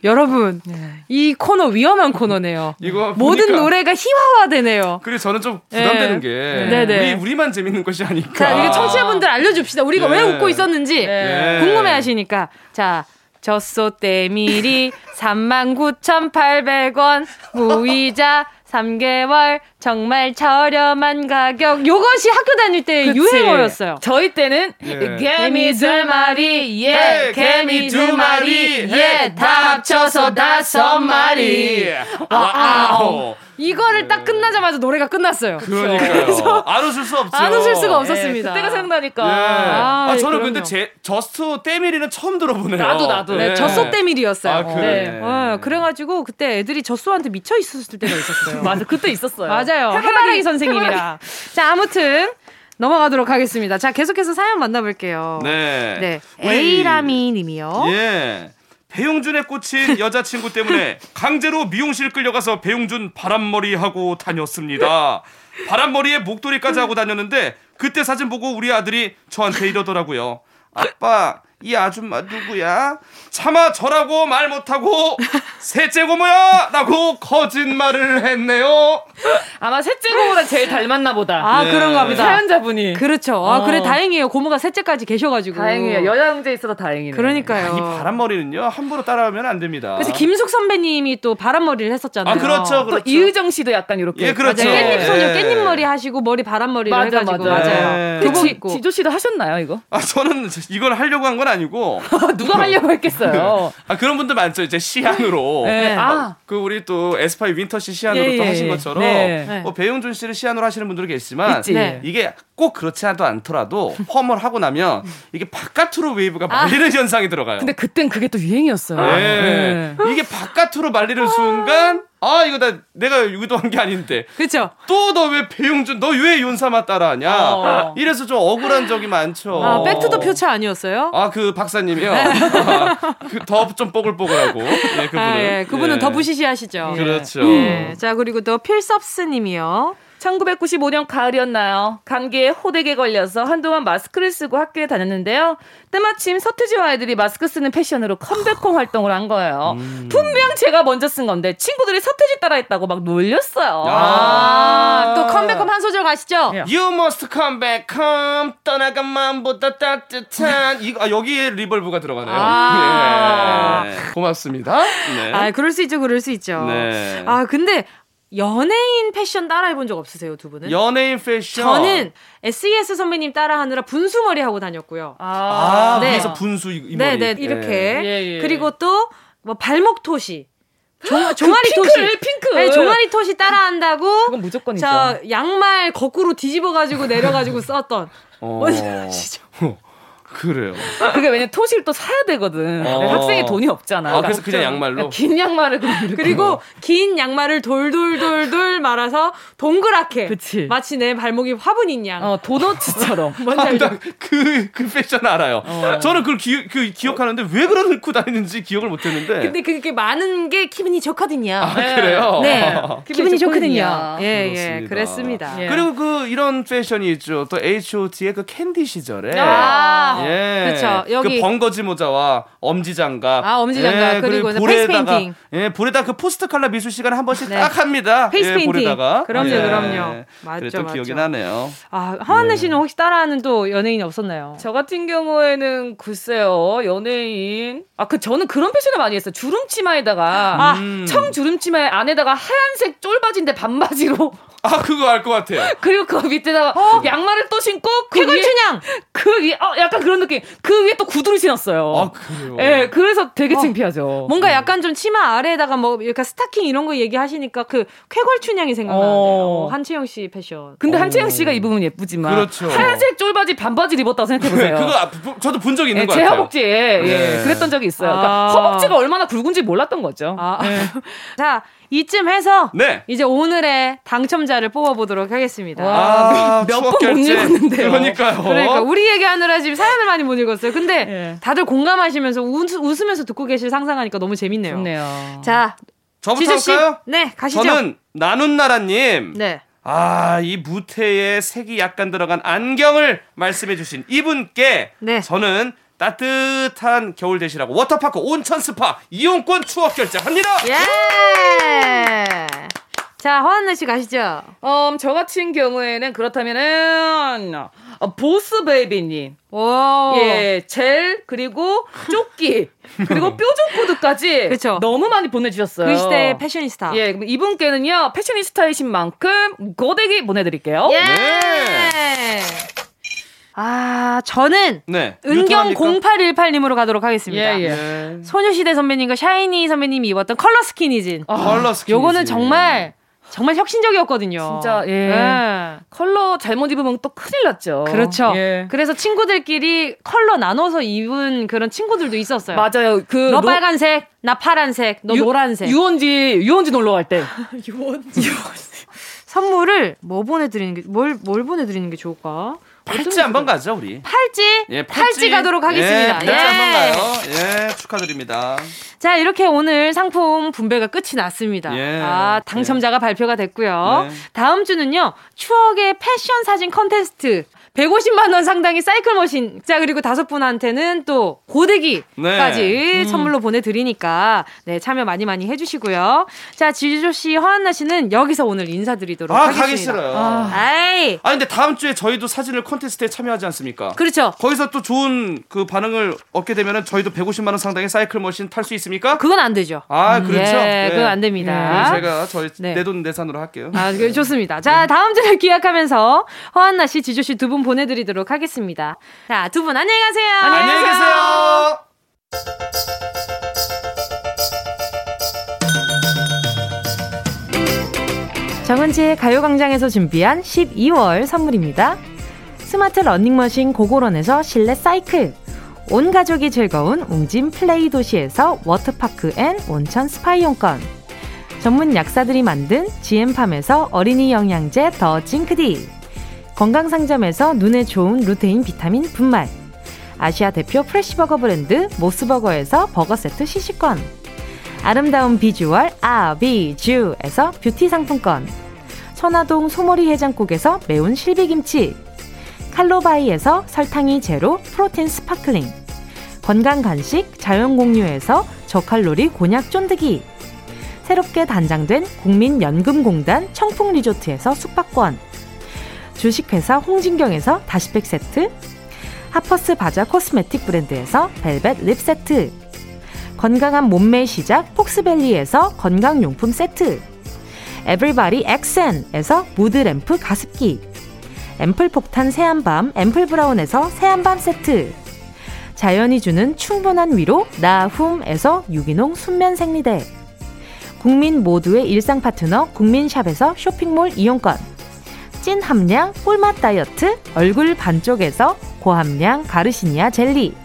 여러분, 이 코너 위험한 코너네요. 이거 모든 보니까- 노래가 희화화되네요. 그리고 저는 좀 부담되는 예. 게 네네. 우리 우리만 재밌는 것이 아니까. 자, 이거 청취자분들 알려줍시다. 우리가 네. 왜 웃고 있었는지 네. 궁금해 하시니까. 자, 젖소 때밀이 39,800원, 무이자 3개월, 정말 저렴한 가격. 요것이 학교 다닐 때 그치. 유행어였어요. 저희 때는 예. 개미 두 마리, 예, 예, 개미 두 마리, 예, 다 합쳐서 다섯 마리. 와우. 이거를 딱 끝나자마자 노래가 끝났어요. 그러니까요. 안 웃을 수 없죠. 안 웃을 수가 예, 없었습니다. 그때가 생각나니까. 예. 아, 아, 저는 그럼요. 근데 제 젖소 때밀이는 처음 들어보네요. 나도, 나도. 네, 예. 젖소 때밀이었어요. 아, 그래. 네. 어, 그래가지고 그때 애들이 젖소한테 미쳐 있었을 때가 있었어요. 맞아, 그때 있었어요. 맞아요. 해바라기 선생님이랑. 자, 아무튼 넘어가도록 하겠습니다. 자, 계속해서 사연 만나볼게요. 네. 네. 에이라미 님이요. 예. 배용준에 꽂힌 여자친구 때문에 강제로 미용실 끌려가서 배용준 바람머리 하고 다녔습니다. 바람머리에 목도리까지 하고 다녔는데 그때 사진 보고 우리 아들이 저한테 이러더라고요. 아빠 이 아줌마 누구야? 차마 저라고 말 못하고 셋째 고모야! 라고 거짓말을 했네요. 아마 셋째 고모랑 제일 닮았나 보다. 아, 네. 그런가 보다. 사연자분이. 그렇죠. 아, 어. 그래, 다행이에요. 고모가 셋째까지 계셔가지고. 다행이에요. 여자 형제 있어서 다행이네요. 그러니까요. 이 바람머리는요, 함부로 따라하면 안 됩니다. 그래서 김숙 선배님이 또 바람머리를 했었잖아요. 아, 그렇죠, 또 그렇죠. 이의정 씨도 약간 이렇게. 예, 그렇죠. 맞아요. 네. 깻잎 소녀 깻잎 머리 하시고 머리 바람머리를 맞아, 해가지고 맞아. 맞아요. 네. 그거 지, 있고. 지조 씨도 하셨나요 이거? 아, 저는 이걸 하려고 한 건 아니고. 누가 하려고 했겠어 요. 아, 그런 분들 많죠. 이제 시안으로. 네. 아. 그 우리 또 에스파의 윈터 씨 시안으로 예, 또 예, 하신 예. 것처럼 네. 네. 뭐 배용준 씨를 시안으로 하시는 분들도 계시지만. 네. 이게 꼭 그렇지 않더라도 펌을 하고 나면 이게 바깥으로 웨이브가 말리는 현상이 들어가요. 근데 그땐 그게 또 유행이었어요. 네. 이게 바깥으로 말리는 순간 아 이거 나 내가 의도한 게 아닌데 그렇죠. 또 너 왜 배용준 너 왜 욘사마 따라하냐 어. 이래서 좀 억울한 적이 많죠. 아, back to the 퓨처 아니었어요? 아 그 박사님이요. 더좀 뽀글뽀글하고 네, 그분은 아, 예. 그분은 예. 더 부시시하시죠. 그렇죠. 예. 자 그리고 또 필섭스님이요. 1995년 가을이었나요? 감기에 호되게 걸려서 한동안 마스크를 쓰고 학교에 다녔는데요. 때마침 서태지와 아이들이 마스크 쓰는 패션으로 컴백홈 활동을 한 거예요. 음. 분명 제가 먼저 쓴 건데 친구들이 서태지 따라했다고 막 놀렸어요. 아, 또 컴백홈 한 소절 가시죠. 예. You must come back home 떠나간 마음보다 따뜻한 이거 아, 여기에 reverb가 들어가네요. 아. 네. 고맙습니다. 네. 아, 그럴 수 있죠, 그럴 수 있죠. 네. 아, 근데 연예인 패션 따라해본 적 없으세요, 두 분은? 연예인 패션. 저는 SES 선배님 따라하느라 분수 머리 하고 다녔고요. 아, 네. 위에서 분수 이, 이 네, 머리. 네, 이렇게. 예, 예. 그리고 또 뭐 발목 토시. 종, 종아리 핑크를, 토시. 핑크. 네, 종아리 토시 따라한다고. 그건 무조건이죠. 저 양말 거꾸로 뒤집어가지고 내려가지고 썼던. 어. 뭔지 아시죠? 그래요. 그게 왜냐면 토시를 또 사야 되거든. 어. 학생이 돈이 없잖아. 아, 그래서 그냥 양말로. 긴 양말을 그냥 이렇게. 그리고 긴 양말을 돌돌돌돌 말아서 동그랗게. 그치. 마치 내 발목이 화분인 양. 어, 도너츠처럼. 뭔지 알죠? 그, 그 패션 알아요. 저는 그걸 기, 그 기억하는데 왜 그걸 넣고 다니는지 기억을 못 했는데. 근데 그게 많은 게 기분이 좋거든요. 아, 그래요? 네. 기분이 기분이 좋거든요. 좋거든요. 예, 예. 그렇습니다. 그랬습니다. 예. 그리고 그 이런 패션이 있죠. 또 H.O.T의 그 캔디 시절에. 아, 예. 그렇죠. 여기 그 벙거지 모자와 엄지 장갑. 아, 엄지 장갑. 그리고 이제 페이스 페인팅. 예, 볼에다 그 포스터 칼라 미술 시간에 한 번씩 네. 딱 합니다. 페이스 예, 페인팅. 볼에다가. 그럼요, 예. 그럼요. 맞죠, 그랬던 맞죠. 기억이 나네요. 아, 하완내 씨는 혹시 따라하는 또 연예인이 없었나요? 저 같은 경우에는 글쎄요 연예인 아 그 저는 그런 패션을 많이 했어요 주름 치마에다가 아, 음. 청 주름 치마에 안에다가 하얀색 쫄바지인데 반바지로 아, 그거 알 것 같아요. 그리고 그 밑에다가 양말을 또 신고 그 위에 쾌걸춘향! 그 위에 어 약간 그런 느낌 그 위에 또 구두를 신었어요. 아, 그래요? 예, 그래서 되게 어. 창피하죠. 뭔가 약간 좀 치마 아래에다가 뭐 약간 스타킹 이런 거 얘기하시니까 그 쾌걸 춘향이 생각나는데요. 어. 한채영 씨 패션. 근데 한채영 씨가 입으면 예쁘지만 그렇죠. 하얀색 쫄바지 반바지를 입었다고 생각해 보세요. 그거 아, 부- 저도 본 적이 있는 예, 것제 같아요. 허벅지에 예, 네. 그랬던 적이 있어요. 그러니까 아. 허벅지가 얼마나 굵은지 몰랐던 거죠. 아. 자, 이쯤 해서 네. 이제 오늘의 당첨자를 뽑아보도록 하겠습니다. 와, 몇 추억 번못 결제. 읽었는데요. 그러니까요. 그러니까 우리 얘기하느라 지금 사연을 많이 못 읽었어요. 근데 예. 다들 공감하시면서 웃, 웃으면서 듣고 계실 상상하니까 너무 재밌네요. 좋네요. 자, 저부터 지수 씨, 할까요? 네 가시죠. 저는 나눈 나라님. 네. 아, 이 무태에 색이 약간 들어간 안경을 말씀해 주신 이분께 네. 저는 따뜻한 겨울 대시라고 워터파크 온천 스파 이용권 추억 결제합니다. 예. 자, 허한나 씨 가시죠. 음, 저 같은 경우에는 그렇다면은 어, 보스 베이비님, 오. 예, 젤 그리고 조끼 그리고 뾰족구두까지 그쵸. 너무 많이 보내주셨어요. 그 시대의 패셔니스타. 예, 그럼 이분께는요 패셔니스타이신 만큼 고데기 보내드릴게요. 예. 네. 아, 저는 네. 은경 유통합니까? 0818님으로 가도록 하겠습니다. 예, 예. 네. 소녀시대 선배님과 샤이니 선배님이 입었던 컬러 스키니진. 컬러 스킨. 요거는 정말 정말 혁신적이었거든요. 진짜, 예. 예. 컬러 잘못 입으면 또 큰일 났죠. 그렇죠. 예. 그래서 친구들끼리 컬러 나눠서 입은 그런 친구들도 있었어요. 맞아요. 그너 로- 빨간색, 나 파란색, 너 유- 노란색. 유원지 유원지 놀러 갈 때. 선물을 뭐 보내드리는 게, 뭘, 뭘 보내드리는 게 좋을까? 팔찌 한번 가죠 우리. 팔찌? 예, 팔찌 가도록 하겠습니다. 예, 팔찌 한번 가요. 예, 축하드립니다. 자, 이렇게 오늘 상품 분배가 끝이 났습니다. 예. 아, 당첨자가 발표가 됐고요. 네. 다음 주는요, 추억의 패션 사진 컨테스트. 150만 원 상당의 사이클 머신. 자, 그리고 다섯 분한테는 또 고데기까지 네. 선물로 보내드리니까 네 참여 많이 많이 해주시고요. 자, 지조 씨, 허한나 씨는 여기서 오늘 인사드리도록 아, 하겠습니다. 가기 싫어요. 아, 아이, 아 근데 다음 주에 저희도 사진을 콘테스트에 참여하지 않습니까? 그렇죠. 거기서 또 좋은 그 반응을 얻게 되면은 저희도 150만 원 상당의 사이클 머신 탈 수 있습니까? 그건 안 되죠. 아 그렇죠. 예, 그건 안 됩니다. 그럼 제가 저희 네. 내돈 내산으로 할게요. 아, 그 좋습니다. 자, 다음 주를 기약하면서 허한나 씨, 지조 씨 두 분 보내드리도록 하겠습니다. 자, 두 분 안녕히 가세요. 안녕히 계세요. 정은지의 가요광장에서 준비한 12월 선물입니다. 스마트 러닝머신 고고런에서 실내 사이클. 온 가족이 즐거운 웅진 플레이 도시에서 워터파크 and 온천 스파 이용권. 전문 약사들이 만든 GM팜에서 어린이 영양제 더 징크디. 건강상점에서 눈에 좋은 루테인 비타민 분말. 아시아 대표 프레시버거 브랜드 모스버거에서 버거 세트 시식권. 아름다운 비주얼 아비주에서 뷰티 상품권. 천화동 소머리 해장국에서 매운 실비김치. 칼로바이에서 설탕이 제로 프로틴 스파클링. 건강 간식 자연공유에서 저칼로리 곤약 쫀득이. 새롭게 단장된 국민연금공단 청풍리조트에서 숙박권 주식회사 홍진경에서 다시팩 세트 하퍼스 바자 코스메틱 브랜드에서 벨벳 립 세트 건강한 몸매의 시작 폭스밸리에서 건강용품 세트 에브리바디 엑센에서 무드램프 가습기 앰플 폭탄 새한밤 앰플 브라운에서 새한밤 세트 자연이 주는 충분한 위로 나훔에서 유기농 순면 생리대 국민 모두의 일상 파트너 국민샵에서 쇼핑몰 이용권 찐 함량 꿀맛 다이어트 얼굴 반쪽에서 고함량 가르시니아 젤리.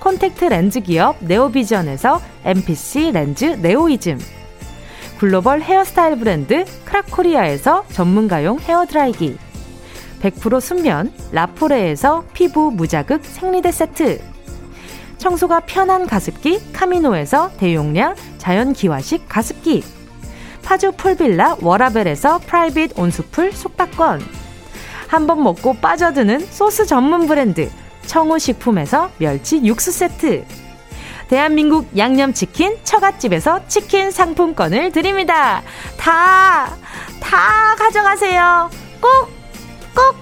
콘택트 렌즈 기업 네오비전에서 MPC 렌즈 네오이즘. 글로벌 헤어스타일 브랜드 크라코리아에서 전문가용 헤어드라이기. 100% 순면 라포레에서 피부 무자극 생리대 세트. 청소가 편한 가습기 카미노에서 대용량 자연기화식 가습기 파주 풀빌라 워라벨에서 프라이빗 온수풀 숙박권. 한 번 먹고 빠져드는 소스 전문 브랜드 청우식품에서 멸치 육수 세트. 대한민국 양념치킨 처갓집에서 치킨 상품권을 드립니다. 다 다 가져가세요. 꼭 꼭,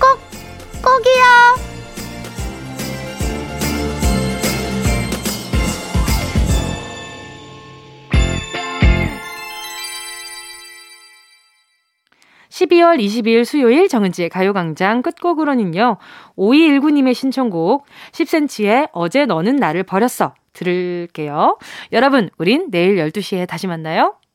꼭, 꼭이요. 12월 22일 수요일 정은지의 가요광장 끝곡으로는요, 5219님의 신청곡 10cm의 어제 너는 나를 버렸어. 들을게요. 여러분, 우린 내일 12시에 다시 만나요.